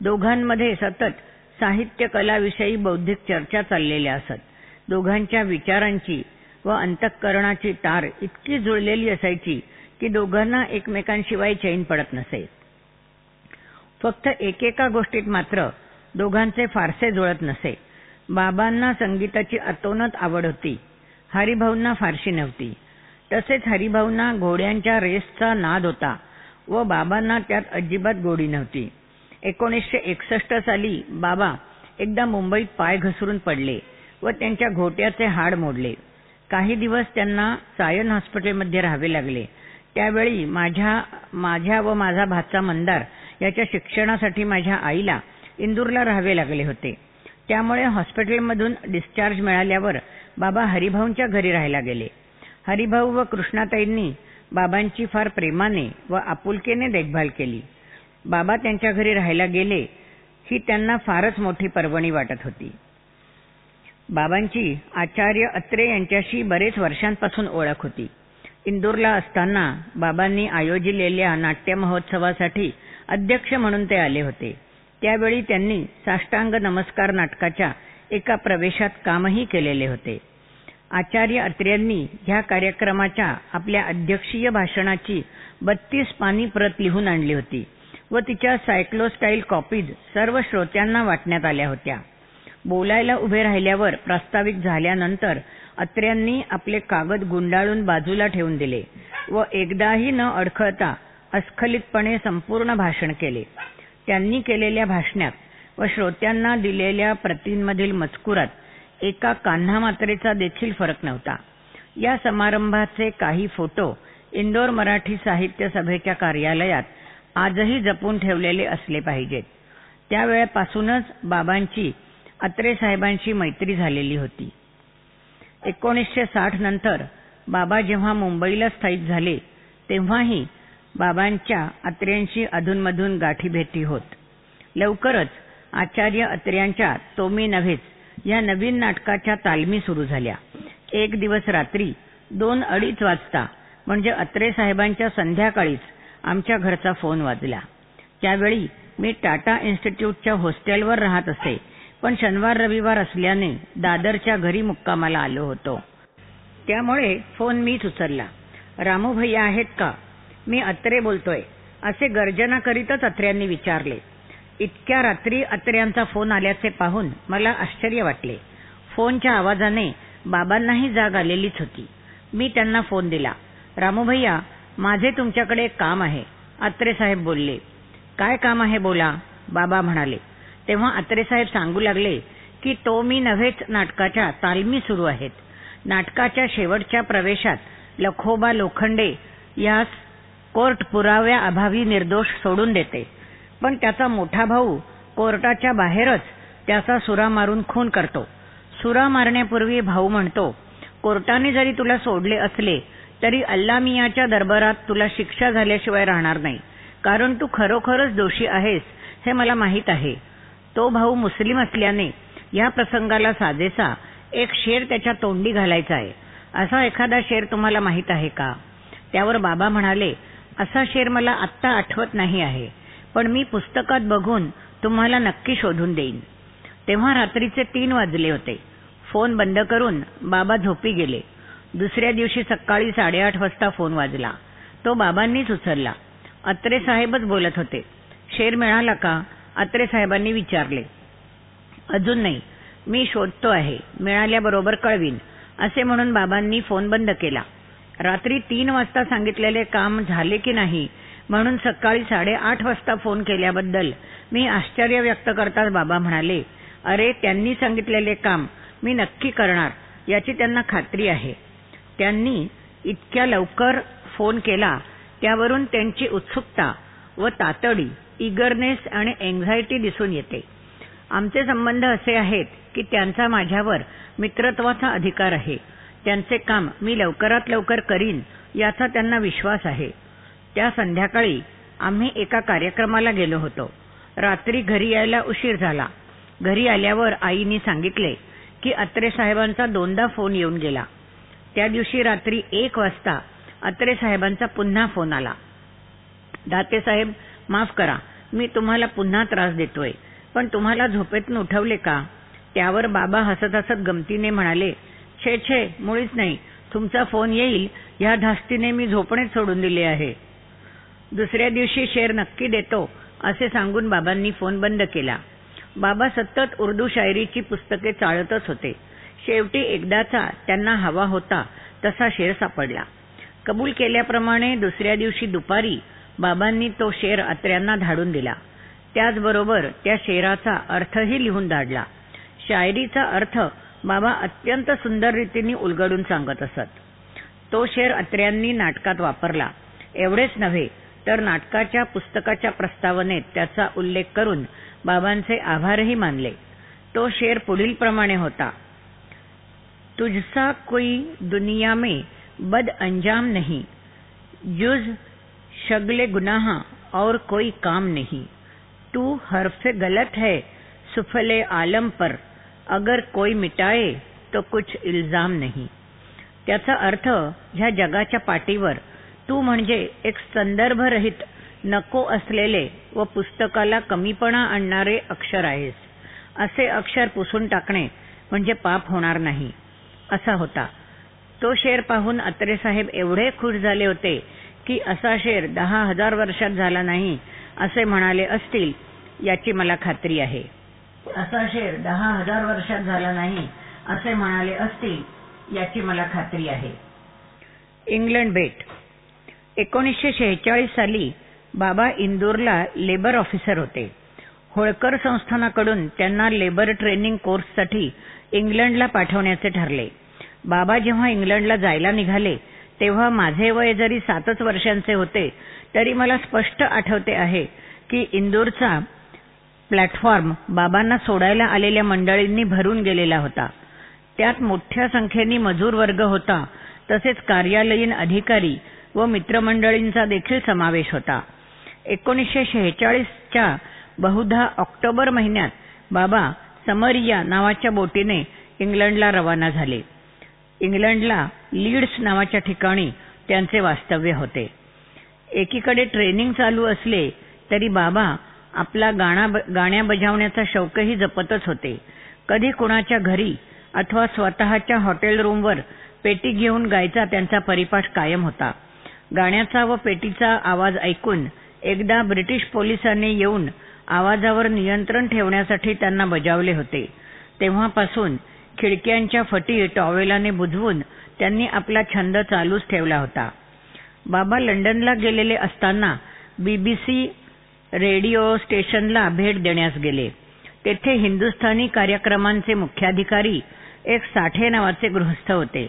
दोघांमध्ये सतत साहित्य कलाविषयी बौद्धिक चर्चा चाललेल्या असत. दोघांच्या विचारांची व अंतःकरणाची तार इतकी जुळलेली असायची की दोघांना एकमेकांशिवाय चैन पडत नसे. फक्त एकेका गोष्टीत मात्र दोघांचे फारसे जुळत नसे. बाबांना संगीताची अतोनत आवड होती. हरिभाऊंना फारशी नव्हती. तसेच हरिभाऊंना घोड्यांच्या रेसचा नाद होता व बाबांना त्यात अजिबात गोडी नव्हती. एकोणीसशे एकसष्ट साली बाबा एकदा मुंबईत पाय घसरून पडले व त्यांच्या घोट्याचे हाड मोडले. काही दिवस त्यांना सायन हॉस्पिटलमध्ये राहावे लागले. त्यावेळी माझ्या माझ्या व माझा भाचा मंदार याच्या शिक्षणासाठी माझ्या आईला इंदूरला राहावे लागले होते. त्यामुळे हॉस्पिटलमधून डिस्चार्ज मिळाल्यावर बाबा हरिभाऊंच्या घरी राहायला गेले. हरिभाऊ व कृष्णाताईंनी बाबांची फार प्रेमाने व आपुलकेने देखभाल केली. बाबा त्यांच्या घरी राहायला गेले ही त्यांना फारच मोठी पर्वणी वाटत होती. बाबांची आचार्य अत्रे यांच्याशी बरेच वर्षांपासून ओळख होती. इंदूरला असताना बाबांनी आयोजिलेल्या नाट्य महोत्सवासाठी अध्यक्ष म्हणून ते आले होते. त्यावेळी त्यांनी साष्टांग नमस्कार नाटकाच्या एका प्रवेशात कामही केलेले होते. आचार्य अत्र्यांनी ह्या कार्यक्रमाच्या आपल्या अध्यक्षीय भाषणाची बत्तीस पानी प्रत लिहून आणली होती. व तिच्या सायक्लोस्टाईल कॉपीज सर्व श्रोत्यांना वाटण्यात आल्या होत्या. बोलायला उभे राहिल्यावर प्रास्ताविक झाल्यानंतर अत्र्यांनी आपले कागद गुंडाळून बाजूला ठेवून दिले व एकदाही न अडखळता अस्खलितपणे संपूर्ण भाषण केले. त्यांनी केलेल्या भाषणात व श्रोत्यांना दिलेल्या प्रतींमधील मजकुरात एका कान्हा मात्रेचा देखील फरक नव्हता. या समारंभाचे काही फोटो इंदोर मराठी साहित्य सभेच्या कार्यालयात आजही जपून ठेवलेले असले पाहिजेत. त्यावेळेपासूनच बाबांची अत्रे साहेबांशी मैत्री झालेली होती. एकोणीसशे साठ नंतर बाबा जेव्हा मुंबईला स्थायिक झाले तेव्हाही बाबांच्या अत्र्यांशी अधूनमधून गाठीभेटी होत. लवकरच आचार्य अत्र्यांच्या तोमी नव्हेच या नवीन नाटकाच्या तालमी सुरू झाल्या. एक दिवस रात्री दोन अडीच वाजता म्हणजे अत्रे साहेबांच्या संध्याकाळीच आमच्या घरचा फोन वाजला. त्यावेळी मी टाटा इन्स्टिट्यूटच्या हॉस्टेलवर राहत असे पण शनिवार रविवार असल्याने दादरच्या घरी मुक्कामाला आलो होतो. त्यामुळे फोन मीच उचलला. रामू भैया आहेत का? मी अत्रे बोलतोय. असे गर्जना करीतच अत्र्यांनी विचारले. इतक्या रात्री अत्र्यांचा फोन आल्याचे पाहून मला आश्चर्य वाटले. फोनच्या आवाजाने बाबांनाही जाग आलेलीच होती. मी त्यांना फोन दिला. रामू भैया माझे तुमच्याकडे एक काम आहे. अत्रे साहेब बोलले. काय काम आहे बोला? बाबा म्हणाले. तेव्हा अत्रे साहेब सांगू लागले की तो मी नव्हेच नाटकाच्या तालमी सुरू आहेत. नाटकाच्या शेवटच्या प्रवेशात लखोबा लोखंडे यास कोर्ट पुराव्या अभावी निर्दोष सोडून देते. पण त्याचा मोठा भाऊ कोर्टाच्या बाहेरच त्याचा सुरा मारून खून करतो. सुरा मारण्यापूर्वी भाऊ म्हणतो कोर्टाने जरी तुला सोडले असले तरी अल्लामियाच्या दरबारात तुला शिक्षा झाल्याशिवाय राहणार नाही. कारण तू खरोखरच दोषी आहेस हे मला माहीत आहे. तो भाऊ मुस्लिम असल्याने या प्रसंगाला साजेसा एक शेर त्याच्या तोंडी घालायचा आहे. असा एखादा शेर तुम्हाला माहीत आहे का? त्यावर बाबा म्हणाले असा शेर मला आत्ता आठवत नाही आहे पण मी पुस्तकात बघून तुम्हाला नक्की शोधून देईन. तेव्हा रात्रीचे तीन वाजले होते. फोन बंद करून बाबा झोपी गेले. दुसऱ्या दिवशी सकाळी साडेआठ वाजता फोन वाजला. तो बाबांनीच उचलला. अत्रे साहेबच बोलत होते. शेर मिळाला का? अत्रे साहेबांनी विचारले. अजून नाही. मी शोधतो आहे. मिळाल्याबरोबर कळवीन. असे म्हणून बाबांनी फोन बंद केला. रात्री तीन वाजता सांगितलेले काम झाले की नाही? म्हणून सकाळी साडेआठ वाजता फोन केल्याबद्दल मी आश्चर्य व्यक्त करताच बाबा म्हणाले अरे त्यांनी सांगितलेले काम मी नक्की करणार. याची त्यांना खात्री आहे. त्यांनी इतक्या लवकर फोन केला त्यावरून त्यांची उत्सुकता व तातडी इगरनेस आणि एन्झायटी दिसून येते. आमचे संबंध असे आहेत की त्यांचा माझ्यावर मित्रत्वाचा अधिकार आहे. त्यांचे काम मी लवकरात लवकर करीन याचा त्यांना विश्वास आहे. त्या संध्याकाळी आम्ही एका कार्यक्रमाला गेलो होतो. रात्री घरी यायला उशीर झाला. घरी आल्यावर आईनी सांगितले की अत्रे साहेबांचा दोनदा फोन येऊन गेला. त्या दिवशी रात्री एक वाजता अत्रे साहेबांचा पुन्हा फोन आला. दाते साहेब माफ करा मी तुम्हाला पुन्हा त्रास देतोय. पण तुम्हाला झोपेतून उठवले का? त्यावर बाबा हसत हसत गमतीने म्हणाले छे छे मुळीच नाही. तुमचा फोन येईल या धास्तीने मी झोपणेच सोडून दिले आहे. दुसऱ्या दिवशी शेर नक्की देतो असे सांगून बाबांनी फोन बंद केला. बाबा सतत उर्दू शायरीची पुस्तके चाळतच होते. शेवटी एकदाचा त्यांना हवा होता तसा शेर सापडला. कबूल केल्याप्रमाणे दुसऱ्या दिवशी दुपारी बाबांनी तो शेर अत्र्यांना धाडून दिला. त्याचबरोबर त्या शेराचा अर्थही लिहून धाडला. शायरीचा अर्थ बाबा अत्यंत सुंदर रीतीने उलगडून सांगत असत. तो शेर अत्र्यांनी नाटकात वापरला. एवढेच नव्हे तर नाटकाच्या पुस्तकाच्या प्रस्तावनेत त्याचा उल्लेख करून बाबांचे आभारही मानले. तो शेर पुढील प्रमाणे होता. तुझसा कोई दुनिया में बद अंजाम नहीं। जुज शगले गुनाह और कोई काम नहीं। तू हरफ गलत है सुफले आलम पर। अगर कोई मिटाए तो कुछ इल्जाम नाही। त्याचा अर्थ ह्या जगाच्या पाठीवर तू म्हणजे एक संदर्भरहित नको असलेले व पुस्तकाला कमीपणा आणणारे अक्षर आहेस. असे अक्षर पुसून टाकणे म्हणजे पाप होणार नाही. असा होता. तो शेर पाहून अत्रे साहेब एवढे खुश झाले होते की असा शेर दहा हजार वर्षात झाला नाही असे म्हणाले असतील याची मला खात्री आहे. असा शेर दहा हजार वर्षात झाला नाही असे म्हणाले असतील याची मला खात्री आहे. इंग्लंड भेट. एकोणीसशे शेहेचाळीस साली बाबा इंदूरला लेबर ऑफिसर होते. होळकर संस्थानाकडून त्यांना लेबर ट्रेनिंग कोर्ससाठी इंग्लंडला पाठवण्याचे ठरले. बाबा जेव्हा इंग्लंडला जायला निघाले तेव्हा माझे वय जरी सातच वर्षांचे होते तरी मला स्पष्ट आठवते आहे की इंदूरचा प्लॅटफॉर्म बाबांना सोडायला आलेल्या मंडळींनी भरून गेलेला होता. त्यात मोठ्या संख्येने मजूर वर्ग होता तसेच कार्यालयीन अधिकारी व मित्रमंडळींचा देखील समावेश होता. एकोणीसशे शेहेचाळीसच्या बहुधा ऑक्टोबर महिन्यात बाबा समरिया नावाच्या बोटीने इंग्लंडला रवाना झाले. इंग्लंडला लीड्स नावाच्या ठिकाणी त्यांचे वास्तव्य होते. एकीकडे ट्रेनिंग चालू असले तरी बाबा आपला गाणा गाण्या बजावण्याचा शौकही जपतच होते. कधी कुणाच्या घरी अथवा स्वतःच्या हॉटेल रूमवर पेटी घेऊन गायचा त्यांचा परिपाठ कायम होता. गाण्याचा व पेटीचा आवाज ऐकून एकदा ब्रिटिश पोलिसांनी येऊन आवाजावर नियंत्रण ठेवण्यासाठी त्यांना बजावले होते. तेव्हापासून खिडक्यांच्या फटी टॉवेलाने बुजवून त्यांनी आपला छंद चालूच ठेवला होता. बाबा लंडनला गेलेले असताना बीबीसी रेडिओ स्टेशनला भेट देण्यास गेले. तेथे हिंदुस्थानी कार्यक्रमांचे मुख्याधिकारी एक साठे नावाचे गृहस्थ होते.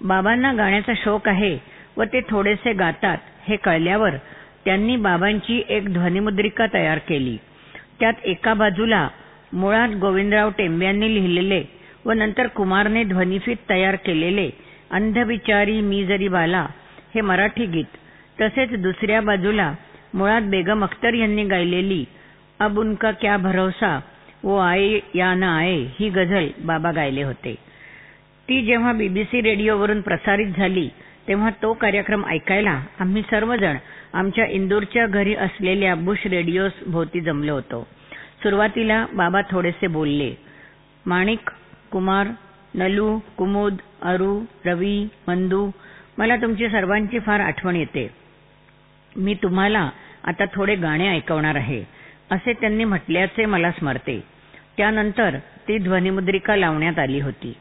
बाबांना गाण्याचा शोक आहे व ते थोडेसे गातात हे कळल्यावर त्यांनी बाबांची एक ध्वनिमुद्रिका तयार केली. त्यात एका बाजूला मुळात गोविंदराव टेंब्यांनी लिहिलेले व नंतर कुमारने ध्वनिफीत तयार केलेले अंधविचारी मी जरी बाला हे मराठी गीत तसेच दुसऱ्या बाजूला मुळात बेगम अख्तर यांनी गायलेली अब उनका क्या भरोसा वो आए या ना आए ही गझल बाबा गायले होते. ती जेव्हा बीबीसी रेडिओवरून प्रसारित झाली तेव्हा तो कार्यक्रम ऐकायला आम्ही सर्वजण आमच्या इंदूरच्या घरी असलेल्या बुश रेडिओस भोवती जमलो होतो. सुरुवातीला बाबा थोडेसे बोलले माणिक कुमार नलू कुमुद अरू रवी मंदू मला तुमची सर्वांची फार आठवण येते. मी तुम्हाला आता थोडे गाणे ऐकवणार आहे असे त्यांनी म्हटल्याचे मला स्मरते. त्यानंतर ती ध्वनिमुद्रिका लावण्यात आली होती.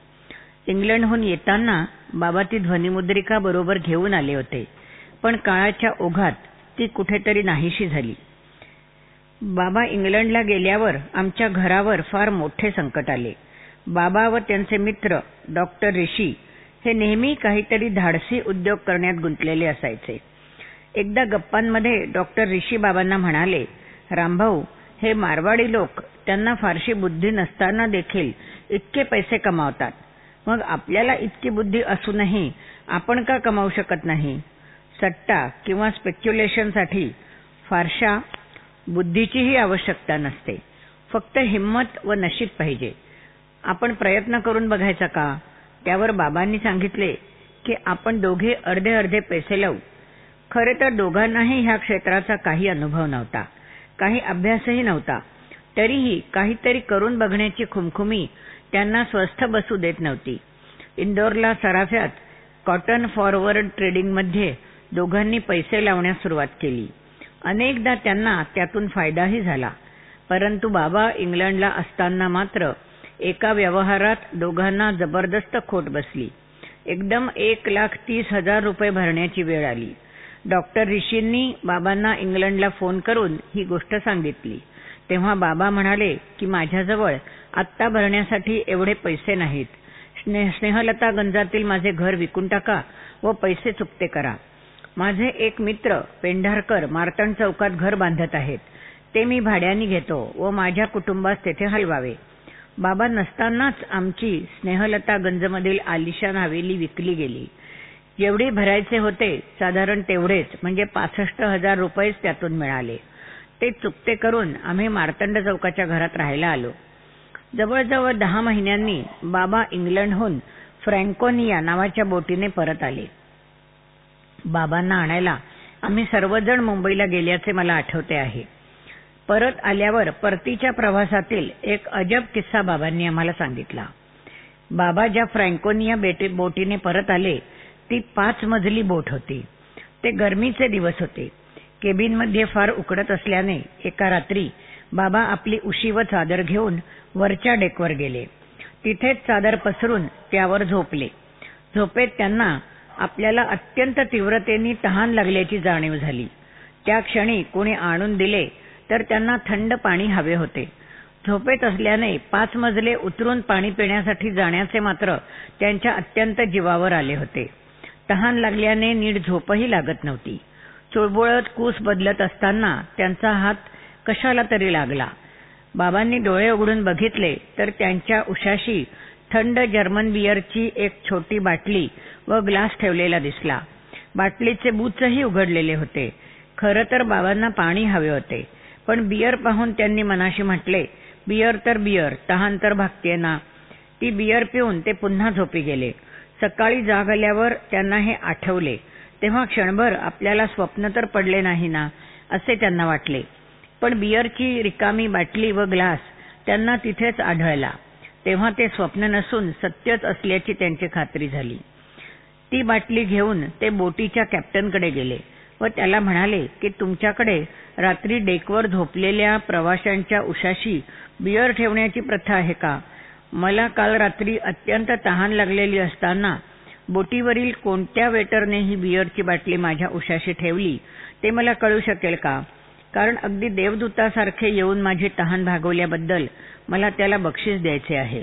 इंग्लंडहून येताना बाबा ती ध्वनिमुद्रिका बरोबर घेऊन आले होते पण काळाच्या ओघात ती कुठेतरी नाहीशी झाली. बाबा इंग्लंडला गेल्यावर आमच्या घरावर फार मोठे संकट आले. बाबा व त्यांचे मित्र डॉक्टर ऋषी हे नेहमी काहीतरी धाडसी उद्योग करण्यात गुंतलेले असायचे. एकदा गप्पांमध्ये डॉक्टर ऋषी बाबांना म्हणाले रामभाऊ हे मारवाडी लोक त्यांना फारशी बुद्धी नसताना देखील इतके पैसे कमावतात. मग आपल्याला इतकी बुद्धी असूनही आपण का कमावू शकत नाही? सट्टा किंवा स्पेक्युलेशनसाठी फारशा बुद्धीचीही आवश्यकता नसते. फक्त हिंमत व नशीब पाहिजे. आपण प्रयत्न करून बघायचा का? त्यावर बाबांनी सांगितले की आपण दोघे अर्धे अर्धे पैसे लावू. खरे तर दोघांनाही ह्या क्षेत्राचा काही अनुभव नव्हता. काही अभ्यासही नव्हता. तरीही काहीतरी करून बघण्याची खुमखुमी त्यांना स्वस्थ बसू देत नव्हती. इंदोरला सराफ्यात कॉटन फॉरवर्ड ट्रेडिंगमध्ये दोघांनी पैसे लावण्यास सुरुवात केली. अनेकदा त्यांना त्यातून फायदाही झाला. परंतु बाबा इंग्लंडला असताना मात्र एका व्यवहारात दोघांना जबरदस्त खोट बसली. एकदम एक लाख तीस हजार रुपये भरण्याची वेळ आली. डॉक्टर ऋषींनी बाबांना इंग्लंडला फोन करून ही गोष्ट सांगितली. तेव्हा बाबा म्हणाले की माझ्याजवळ आत्ता भरण्यासाठी एवढे पैसे नाहीत. स्नेहलता गंजातील माझे घर विकून टाका व पैसे चुकते करा. माझे एक मित्र पेंढारकर मार्तंड चौकात घर बांधत आहेत. ते मी भाड्याने घेतो व माझ्या कुटुंबास तेथे हलवावे. बाबा नसतानाच आमची स्नेहलता गंजमधील आलिशान हवेली विकली गेली. जेवढी भरायचे होते साधारण तेवढेच म्हणजे पासष्ट हजार रुपयेच त्यातून मिळाले. ते चुकते करून आम्ही मार्तंड चौकाच्या घरात राहायला आलो. जवळजवळ दहा महिन्यांनी बाबा इंग्लंडहून फ्रँकोनिया नावाच्या बोटीने परत आले. बाबांना आणायला आम्ही सर्वजण मुंबईला गेल्याचे मला आठवते आहे. परत आल्यावर परतीच्या प्रवासातील एक अजब किस्सा बाबांनी आम्हाला सांगितला. बाबा ज्या फ्रँकोनिया बोटीने परत आले ती पाच मजली बोट होती. ते गरमीचे दिवस होते. केबिनमध्ये फार उकडत असल्याने एका रात्री बाबा आपली उशी व चादर घेऊन वरच्या डेकवर गेले. तिथेच चादर पसरून त्यावर झोपले. झोपेत त्यांना आपल्याला अत्यंत तीव्रतेने तहान लागल्याची जाणीव झाली. त्या क्षणी कोणी आणून दिले तर त्यांना थंड पाणी हवे होते. झोपेत असल्याने पाच मजले उतरून पाणी पिण्यासाठी जाण्याचे मात्र त्यांच्या अत्यंत जीवावर आले होते. तहान लागल्याने नीट झोपही लागत नव्हती. चुळबुळत कूस बदलत असताना त्यांचा हात कशाला तरी लागला. बाबांनी डोळे उघडून बघितले तर त्यांच्या उशाशी थंड जर्मन बियरची एक छोटी बाटली व ग्लास ठेवलेला दिसला. बाटलीचे बूचही उघडलेले होते. खरं तर बाबांना पाणी हवे होते. पण बियर पाहून त्यांनी मनाशी म्हटले बियर तर बियर तहान तर भागते ना. ती बियर पिऊन ते पुन्हा झोपी गेले. सकाळी जाग आल्यावर त्यांना हे आठवले तेव्हा क्षणभर आपल्याला स्वप्न तर पडले नाही ना असे त्यांना वाटले. पण बियरची रिकामी बाटली व ग्लास त्यांना तिथेच आढळला. तेव्हा ते स्वप्न नसून सत्यच असल्याची त्यांची खात्री झाली. ती बाटली घेऊन ते बोटीच्या कॅप्टनकडे गेले. व त्याला म्हणाले की तुमच्याकडे रात्री डेकवर झोपलेल्या प्रवाशांच्या उशाशी बियर ठेवण्याची प्रथा आहे का? मला काल रात्री अत्यंत तहान लागलेली असताना बोटीवरील कोणत्या वेटरने ही बियरची बाटली माझ्या उशाशी ठेवली ते मला कळू शकेल का? कारण अगदी देवदूतासारखे येऊन माझी तहान भागवल्याबद्दल मला त्याला बक्षीस द्यायचे आहे.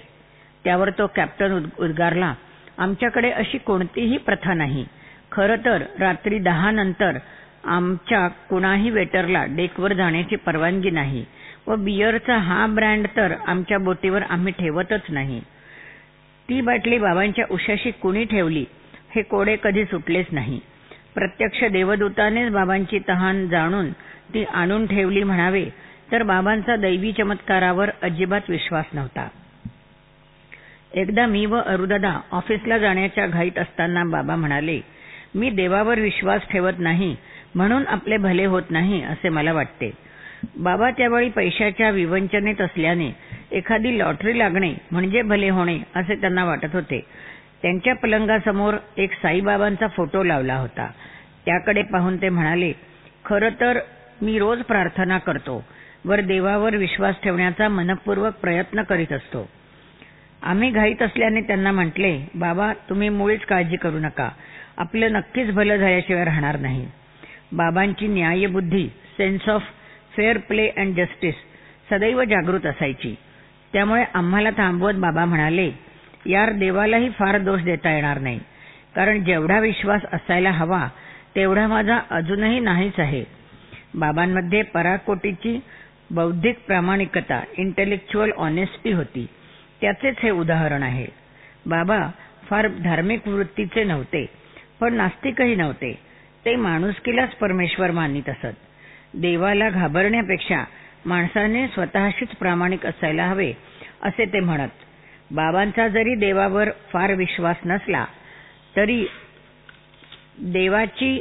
त्यावर तो कॅप्टन उद्गारला आमच्याकडे अशी कोणतीही प्रथा नाही. खरं तर रात्री दहा नंतर आमच्या कुणाही वेटरला डेकवर जाण्याची परवानगी नाही व बियरचा हा ब्रँड तर आमच्या बोटीवर आम्ही ठेवतच नाही. ती बाटली बाबांच्या उशाशी कुणी ठेवली हे कोडे कधी सुटलेच नाही. प्रत्यक्ष देवदूतानेच बाबांची तहान जाणून ती आणून ठेवली म्हणावे तर बाबांचा दैवी चमत्कारावर अजिबात विश्वास नव्हता. एकदा मी व अरुदादा ऑफिसला जाण्याच्या घाईत असताना बाबा म्हणाले मी देवावर विश्वास ठेवत नाही म्हणून आपले भले होत नाही असे मला वाटते. बाबा त्यावेळी पैशाच्या विवंचनेत असल्याने एखादी लॉटरी लागणे म्हणजे भले होणे असे त्यांना वाटत होते. त्यांच्या पलंगासमोर एक साईबाबांचा फोटो लावला होता. त्याकडे पाहून ते म्हणाले खरं तर मी रोज प्रार्थना करतो वर देवावर विश्वास ठेवण्याचा मनपूर्वक प्रयत्न करीत असतो. आम्ही घाईत असल्याने त्यांना म्हटले बाबा तुम्ही मुळीच काळजी करू नका. आपलं नक्कीच भलं झाल्याशिवाय राहणार नाही. बाबांची न्यायबुद्धी sense of fair play and justice सदैव जागृत असायची. त्यामुळे आम्हाला थांबवत बाबा म्हणाले यार देवालाही फार दोष देता येणार नाही. कारण जेवढा विश्वास असायला हवा तेवढा माझा अजूनही नाहीच आहे. बाबांमध्ये पराकोटीची बौद्धिक प्रामाणिकता इंटेलेक्च्युअल ऑनेस्टी होती. त्याचेच हे उदाहरण आहे. बाबा फार धार्मिक वृत्तीचे नव्हते. पण नास्तिकही नव्हते. ते माणुसकीलाच परमेश्वर मानित असत. देवाला घाबरण्यापेक्षा माणसाने स्वतःशीच प्रामाणिक असायला हवे असे ते म्हणत. बाबांचा जरी देवावर फार विश्वास नसला तरी देवाची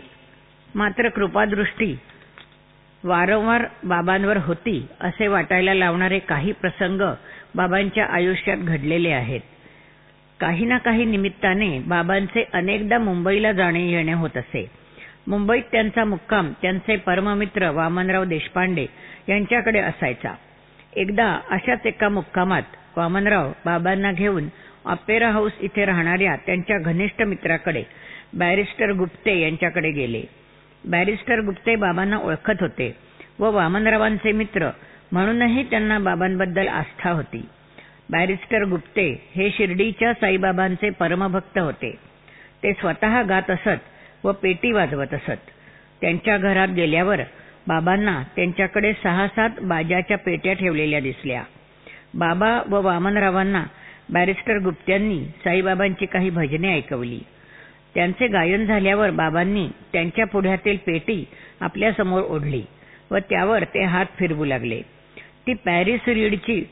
मात्र कृपादृष्टी वारंवार बाबांवर होती असे वाटायला लावणारे काही प्रसंग बाबांच्या आयुष्यात घडलेले आहेत. काही ना काही निमित्ताने बाबांचे अनेकदा मुंबईला जाणे येणे होत असे. मुंबईत त्यांचा मुक्काम त्यांचे परममित्र वामनराव देशपांडे यांच्याकडे असायचा. एकदा अशाच एका मुक्कामात वामनराव बाबांना घेऊन ऑपेरा हाऊस इथे राहणाऱ्या त्यांच्या घनिष्ठ मित्राकडे बॅरिस्टर गुप्ते यांच्याकडे गेले. बॅरिस्टर गुप्ते बाबांना ओळखत होते व वामनरावांचे मित्र म्हणूनही त्यांना बाबांबद्दल आस्था होती. बॅरिस्टर गुप्ते हे शिर्डीच्या साईबाबांचे परमभक्त होते. ते स्वतः गात असत व पेटी वाजवत असत. त्यांच्या घरात गेल्यावर बाबांना त्यांच्याकडे सहा सात बाजाच्या पेट्या ठेवलेल्या दिसल्या. बाबा व वामनरावांना बॅरिस्टर गुप्त्यांनी साईबाबांची काही भजने ऐकवली. त्यांचे गायन झाल्यावर बाबांनी त्यांच्या पुढ्यातील पेटी आपल्यासमोर ओढली व त्यावर ते हात फिरवू लागले. ती पॅरिस रीडची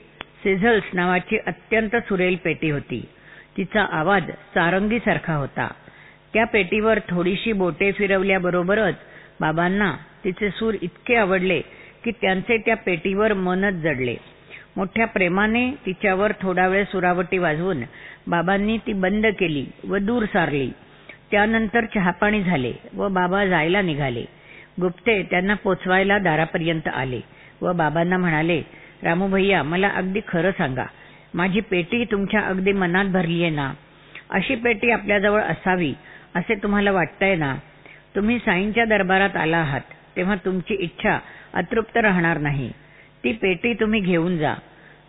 सिझल्स नावाची अत्यंत सुरेल पेटी होती. तिचा आवाज सारंगीसारखा होता. त्या पेटीवर थोडीशी बोटे फिरवल्याबरोबरच बाबांना तिचे सूर इतके आवडले की त्यांचे त्या पेटीवर मनच जडले. मोठ्या प्रेमाने तिच्यावर थोडा वेळ सुरावटी वाजवून बाबांनी ती बंद केली व दूर सारली. त्यानंतर चहापाणी झाले व बाबा जायला निघाले. गुप्ते त्यांना पोचवायला दारापर्यंत आले व बाबांना म्हणाले रामू भैया मला अगदी खरं सांगा. माझी पेटी तुमच्या अगदी मनात भरली आहे ना? अशी पेटी आपल्याजवळ असावी असे तुम्हाला वाटतंय ना? तुम्ही साईंच्या दरबारात आला आहात तेव्हा तुमची इच्छा अतृप्त राहणार नाही. ती पेटी तुम्ही घेऊन जा.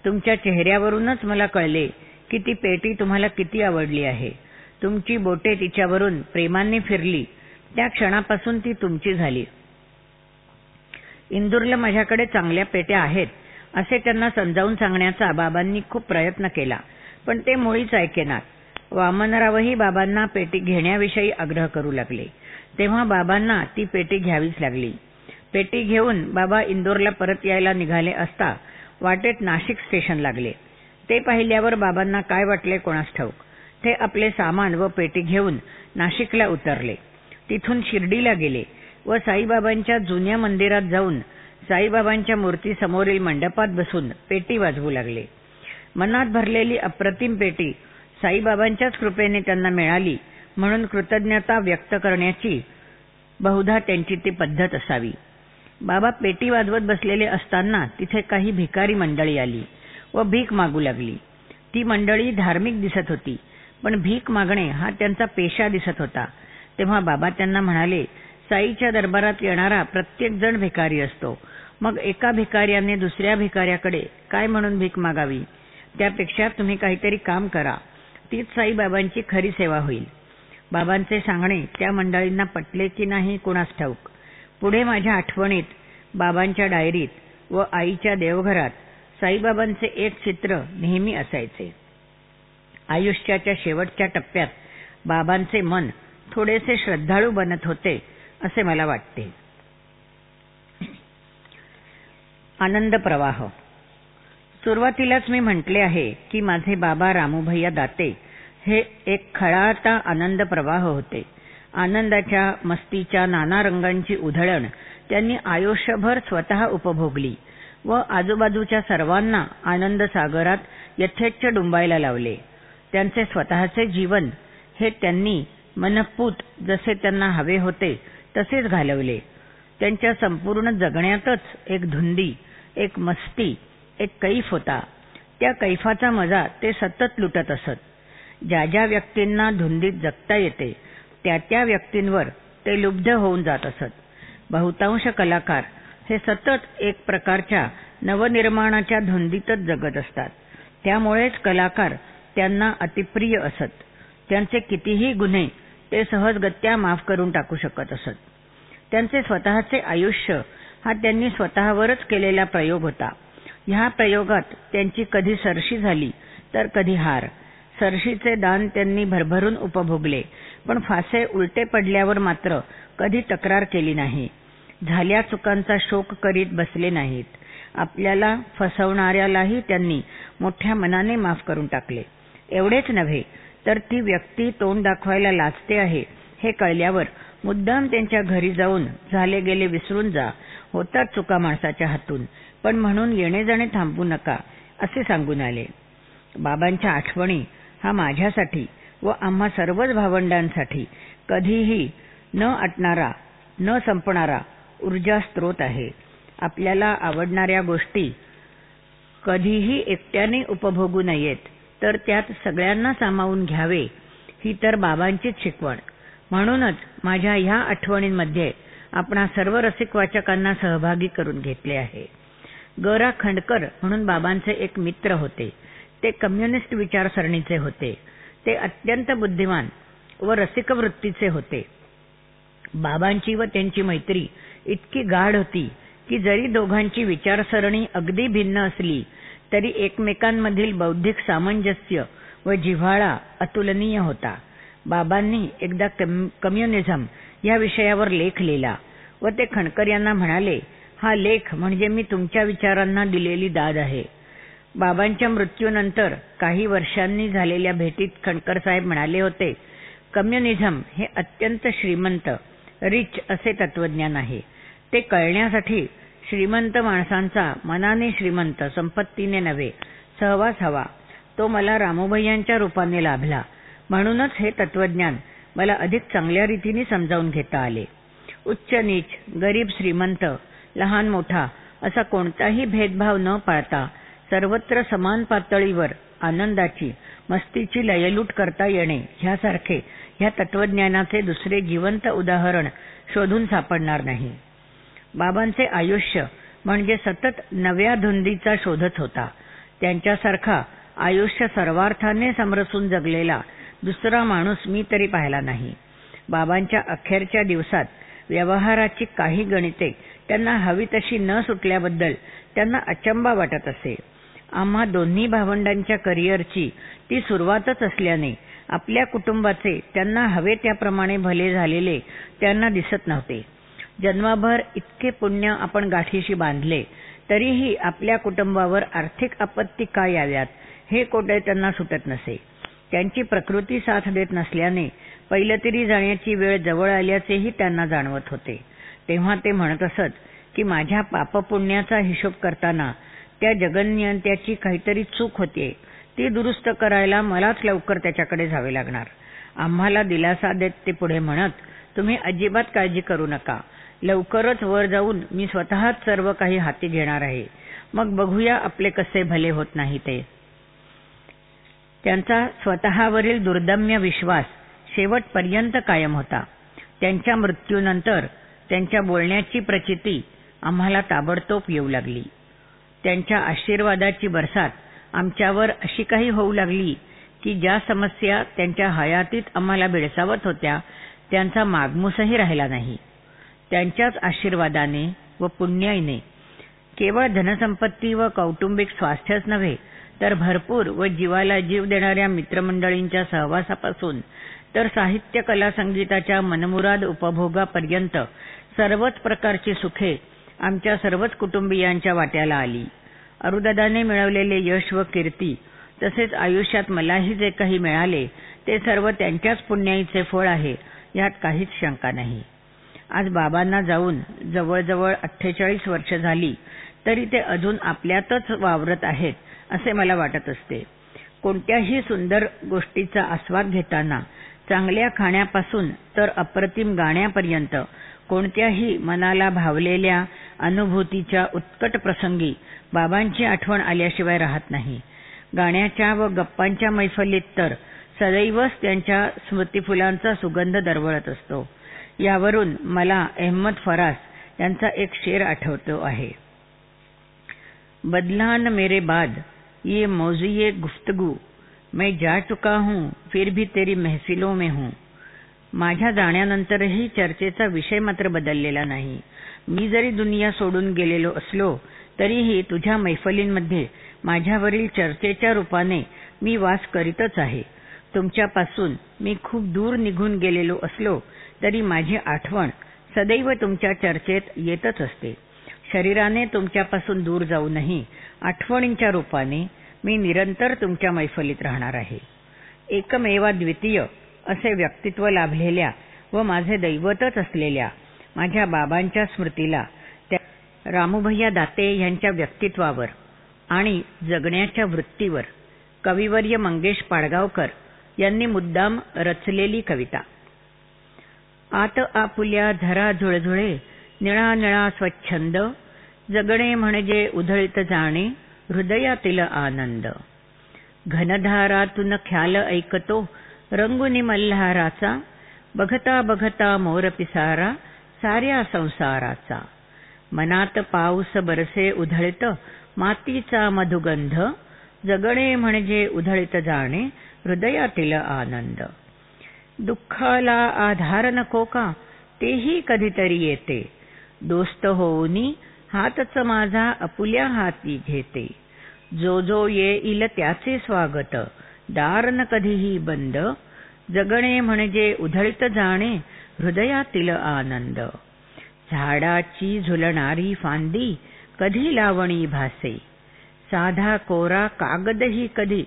तुमच्या चेहऱ्यावरूनच मला कळले की ती पेटी तुम्हाला किती आवडली आहे. तुमची बोटे तिच्यावरून प्रेमाने फिरली. त्या क्षणापासून ती तुमची झाली. इंदूरला माझ्याकडे चांगल्या पेट्या आहेत. असे त्यांना समजावून सांगण्याचा बाबांनी खूप प्रयत्न केला. पण ते मुळीच ऐकेनात वामनरावही बाबांना पेटी घेण्याविषयी आग्रह करू लागले. तेव्हा बाबांना ती पेटी घ्यावीच लागली. पेटी घेऊन बाबा इंदोरला परत यायला निघाले असता वाटेत नाशिक स्टेशन लागले. ते पाहिल्यावर बाबांना काय वाटले कोणास ठाऊक. ते आपले सामान व पेटी घेऊन नाशिकला उतरले. तिथून शिर्डीला गेले व साईबाबांच्या जुन्या मंदिरात जाऊन साईबाबांच्या मूर्तीसमोरील मंडपात बसून पेटी वाजवू लागले. मनात भरलेली अप्रतिम पेटी साईबाबांच्याच कृपेने त्यांना मिळाली म्हणून कृतज्ञता व्यक्त करण्याची बहुधा त्यांची ती पद्धत असावी. बाबा पेटी वाजवत बसलेले असताना तिथे काही भिकारी मंडळी आली व भीक मागू लागली. ती मंडळी धार्मिक दिसत होती पण भीक मागणे हा त्यांचा पेशा दिसत होता. तेव्हा बाबा त्यांना म्हणाले साईच्या दरबारात येणारा प्रत्येक जण भिकारी असतो. मग एका भिकाऱ्याने दुसऱ्या भिकाऱ्याकडे काय म्हणून भीक मागावी? त्यापेक्षा तुम्ही काहीतरी काम करा. तीच साईबाबांची खरी सेवा होईल. बाबांचे सांगणे त्या मंडळींना पटले की नाही कुणास ठाऊक. पुढे माझ्या आठवणीत बाबांच्या डायरीत व आईच्या देवघरात साईबाबांचे एक चित्र नेहमी असायचे. आयुष्याच्या शेवटच्या टप्प्यात बाबांचे मन थोडेसे श्रद्धाळू बनत होते. असे मला वाटते. आनंद प्रवाह. सुरुवातीलाच मी म्हटले आहे की माझे बाबा रामूभैया दाते हे एक खळाळता आनंद प्रवाह होते. आनंदाच्या मस्तीच्या नाना रंगांची उधळण त्यांनी आयुष्यभर स्वतः उपभोगली व आजूबाजूच्या सर्वांना आनंद सागरात यथेच्छ डुंबायला लावले. त्यांचे स्वतःचे जीवन हे त्यांनी मनपूत जसे त्यांना हवे होते तसेच घालवले. त्यांच्या संपूर्ण जगण्यातच एक धुंदी एक मस्ती एक कैफ होता. त्या कैफाचा मजा ते सतत लुटत असत. ज्या ज्या व्यक्तींना धुंदीत जगता येते त्या त्या व्यक्तींवर ते लुब्ध होऊन जात असत. बहुतांश कलाकार हे सतत एक प्रकारच्या नवनिर्माणाच्या धुंदीतच जगत असतात. त्यामुळेच कलाकार त्यांना अतिप्रिय असत. त्यांचे कितीही गुन्हे ते सहजगत्या माफ करून टाकू शकत असत. त्यांचे स्वतःचे आयुष्य हा त्यांनी स्वतःवरच केलेला प्रयोग होता. ह्या प्रयोगात त्यांची कधी सरशी झाली तर कधी हार. सरशीचे दान त्यांनी भरभरून उपभोगले पण फासे उलटे पडल्यावर मात्र कधी तक्रार केली नाही. झाल्या चुकांचा शोक करीत बसले नाहीत. आपल्याला फसवणाऱ्यालाही त्यांनी मोठ्या मनाने माफ करून टाकले. एवढेच नव्हे तर ती व्यक्ती तोंड दाखवायला लाजते आहे. हे कळल्यावर मुद्दाम त्यांच्या घरी जाऊन झाले गेले विसरून जा. होतात चुका माणसाच्या हातून. पण म्हणून येणे जाणे थांबू नका असे सांगून आले. बाबांच्या आठवणी हा माझ्यासाठी व आम्हा सर्वच भावंडांसाठी कधीही न आटणारा न संपणारा ऊर्जा स्त्रोत आहे. आपल्याला आवडणाऱ्या गोष्टी कधीही एकट्याने उपभोगू नयेत. तर त्यात सगळ्यांना सामावून घ्यावे ही तर बाबांचीच शिकवण. म्हणूनच माझ्या ह्या आठवणींमध्ये आपणा सर्व रसिक वाचकांना सहभागी करून घेतले आहे. गरा खंडकर म्हणून बाबांचे एक मित्र होते. ते कम्युनिस्ट विचारसरणीचे होते. ते अत्यंत बुद्धिमान व रसिक वृत्तीचे होते. बाबांची व त्यांची मैत्री इतकी गाढ होती की जरी दोघांची विचारसरणी अगदी भिन्न असली तरी एकमेकांमधील बौद्धिक सामंजस्य व जिव्हाळा अतुलनीय होता. बाबांनी एकदा कम्युनिझम या विषयावर लेख लिहिला व ते खणकर यांना म्हणाले हा लेख म्हणजे मी तुमच्या विचारांना दिलेली दाद आहे. बाबांच्या मृत्यूनंतर काही वर्षांनी झालेल्या भेटीत खणकर साहेब म्हणाले होते कम्युनिझम हे अत्यंत श्रीमंत रिच असे तत्वज्ञान आहे. ते कळण्यासाठी श्रीमंत माणसांचा मनाने श्रीमंत संपत्तीने नव्हे सहवास हवा. तो मला रामोभय्यांच्या रूपाने लाभला. म्हणूनच हे तत्वज्ञान मला अधिक चांगल्या रीतीने समजावून घेता आले. उच्च नीच गरीब श्रीमंत लहान मोठा असा कोणताही भेदभाव न पाळता सर्वत्र समान पातळीवर आनंदाची मस्तीची लयलूट करता येणे ह्यासारखे ह्या तत्वज्ञानाचे दुसरे जिवंत उदाहरण शोधून सापडणार नाही. बाबांचे आयुष्य म्हणजे सतत नव्या धुंदीचा शोधच होता. त्यांच्यासारखा आयुष्य सर्वार्थाने समरसून जगलेला दुसरा माणूस मी तरी पाहिला नाही. बाबांच्या अखेरच्या दिवसात व्यवहाराची काही गणिते त्यांना हवी तशी न सुटल्याबद्दल त्यांना अचंबा वाटत असे. आम्हा दोन्ही भावंडांच्या करिअरची ती सुरुवातच असल्याने आपल्या कुटुंबाचे त्यांना हवे त्याप्रमाणे भले झालेले त्यांना दिसत नव्हते. जन्मभर इतके पुण्य आपण गाठीशी बांधले तरीही आपल्या कुटुंबावर आर्थिक आपत्ती का याव्यात हे कोठे त्यांना सुटत नसे. त्यांची प्रकृती साथ देत नसल्याने पैलतिरी जाण्याची वेळ जवळ आल्याचेही त्यांना जाणवत होते. तेव्हा ते म्हणत असत की माझ्या पापपुण्याचा हिशोब करताना त्या जगन्यंत्याची काहीतरी चूक होते ती दुरुस्त करायला मलाच लवकर त्याच्याकडे जावे लागणार. आम्हाला दिलासा देत ते पुढे म्हणत तुम्ही अजिबात काळजी करू नका. लवकरच वर जाऊन मी स्वतःच सर्व काही हाती घेणार आहे. मग बघूया आपले कसे भले होत नाही ते. त्यांचा स्वतःवरील दुर्दम्य विश्वास शेवटपर्यंत कायम होता. त्यांच्या मृत्यूनंतर त्यांच्या बोलण्याची प्रचिती आम्हाला ताबडतोब येऊ लागली. त्यांच्या आशीर्वादाची बरसात आमच्यावर अशी काही होऊ लागली की ज्या समस्या त्यांच्या हयातीत आम्हाला भेडसावत होत्या त्यांचा मागमूसही राहिला नाही. त्यांच्याच आशीर्वादाने व पुण्याईने. केवळ धनसंपत्ती व कौटुंबिक स्वास्थ्यच नव्हे तर भरपूर व जीवाला जीव देणाऱ्या मित्रमंडळींच्या सहवासापासून तर साहित्य कला संगीताच्या मनमुराद उपभोगापर्यंत सर्वच प्रकारची सुखे आमच्या सर्वच कुटुंबियांच्या वाट्याला आली. अरुदादाने मिळवलेले यश व कीर्ती तसेच आयुष्यात मलाही जे काही मिळाले ते सर्व त्यांच्याच पुण्याईचे फळ आहे यात काहीच शंका नाही. आज बाबांना जाऊन जवळजवळ अठ्ठेचाळीस वर्ष झाली तरी ते अजून आपल्यातच वावरत आहेत असे मला वाटत असते. कोणत्याही सुंदर गोष्टीचा आस्वाद घेताना चांगल्या खाण्यापासून तर अप्रतिम गाण्यापर्यंत कोणत्याही मनाला भावलेल्या अनुभूतीच्या उत्कट प्रसंगी बाबांची आठवण आल्याशिवाय राहत नाही. गाण्याच्या व गप्पांच्या मैफलीत तर सदैवच त्यांच्या स्मृतिफुलांचा सुगंध दरवळत असतो. यावरून मला अहमद फरास यांचा एक शेर आठवतो आहे. बदलान मेरे बाद ये मौजिये गुफ्तगू मैं जा चुका हूं फिर भी तेरी महफिलों में हूं. माझ्या जाण्यानंतरही चर्चेचा विषय मात्र बदललेला नाही. मी जरी दुनिया सोडून गेलेलो असलो तरीही तुझ्या मैफलींमध्ये माझ्यावरील चर्चेच्या रूपाने मी वास करीतच आहे. तुमच्यापासून मी खूप दूर निघून गेलेलो असलो तरी माझी आठवण सदैव तुमच्या चर्चेत येतच असते. शरीराने तुमच्यापासून दूर जाऊनही आठवणींच्या रूपाने मी निरंतर तुमच्या मैफलीत राहणार आहे. एकमेवा द्वितीय असे व्यक्तित्व लाभलेल्या व माझे दैवतच असलेल्या माझ्या बाबांच्या स्मृतीला त्या रामूभैया दाते यांच्या व्यक्तित्वावर आणि जगण्याच्या वृत्तीवर कविवर्य मंगेश पाडगावकर यांनी मुद्दाम रचलेली कविता. आत आपुल्या झरा झुळझुळे निळा निळा स्वच्छंद जगणे म्हणजे उधळीत जाणे हृदयातील आनंद. घनधारातून ख्याल ऐकतो रंगुनी मल्हाराचा बघता बघता मोर पिसारा साऱ्या संसाराचा. मनात पाऊस बरसे उधळित मातीचा मधुगंध जगणे म्हणजे उधळीत जाणे हृदयातील आनंद. दुःखाला आधार नको का? तेही कधीतरी येते. दोस्त होऊनी हातच माझा अपुल्या हाती घेते. जो जो येईल त्याचे स्वागत. दार न कधीही बंद. जगणे म्हणजे उधळत जाणे हृदयातील आनंद. झाडाची झुलणारी फांदी कधी लावणी भासे. साधा कोरा कागदही कधी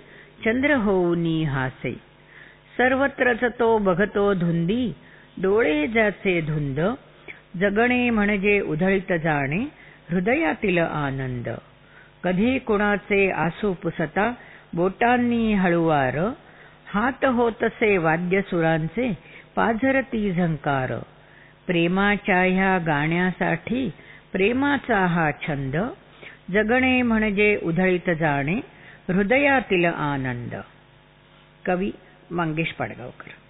चंद्र होऊनी हासे. सर्वत्रच तो बघतो धुंदी डोळे ज्याचे धुंद जगणे म्हणजे उधळीत जाणे हृदयातील आनंद. कधी कुणाचे आसू पुसता बोटांनी हळुवार हात होतसे वाद्य सुरांचे पाझरती झंकार. प्रेमाच्या ह्या गाण्यासाठी प्रेमाचा हा छंद जगणे म्हणजे उधळीत जाणे हृदयातील आनंद. कवी मंगेश पाडगावकर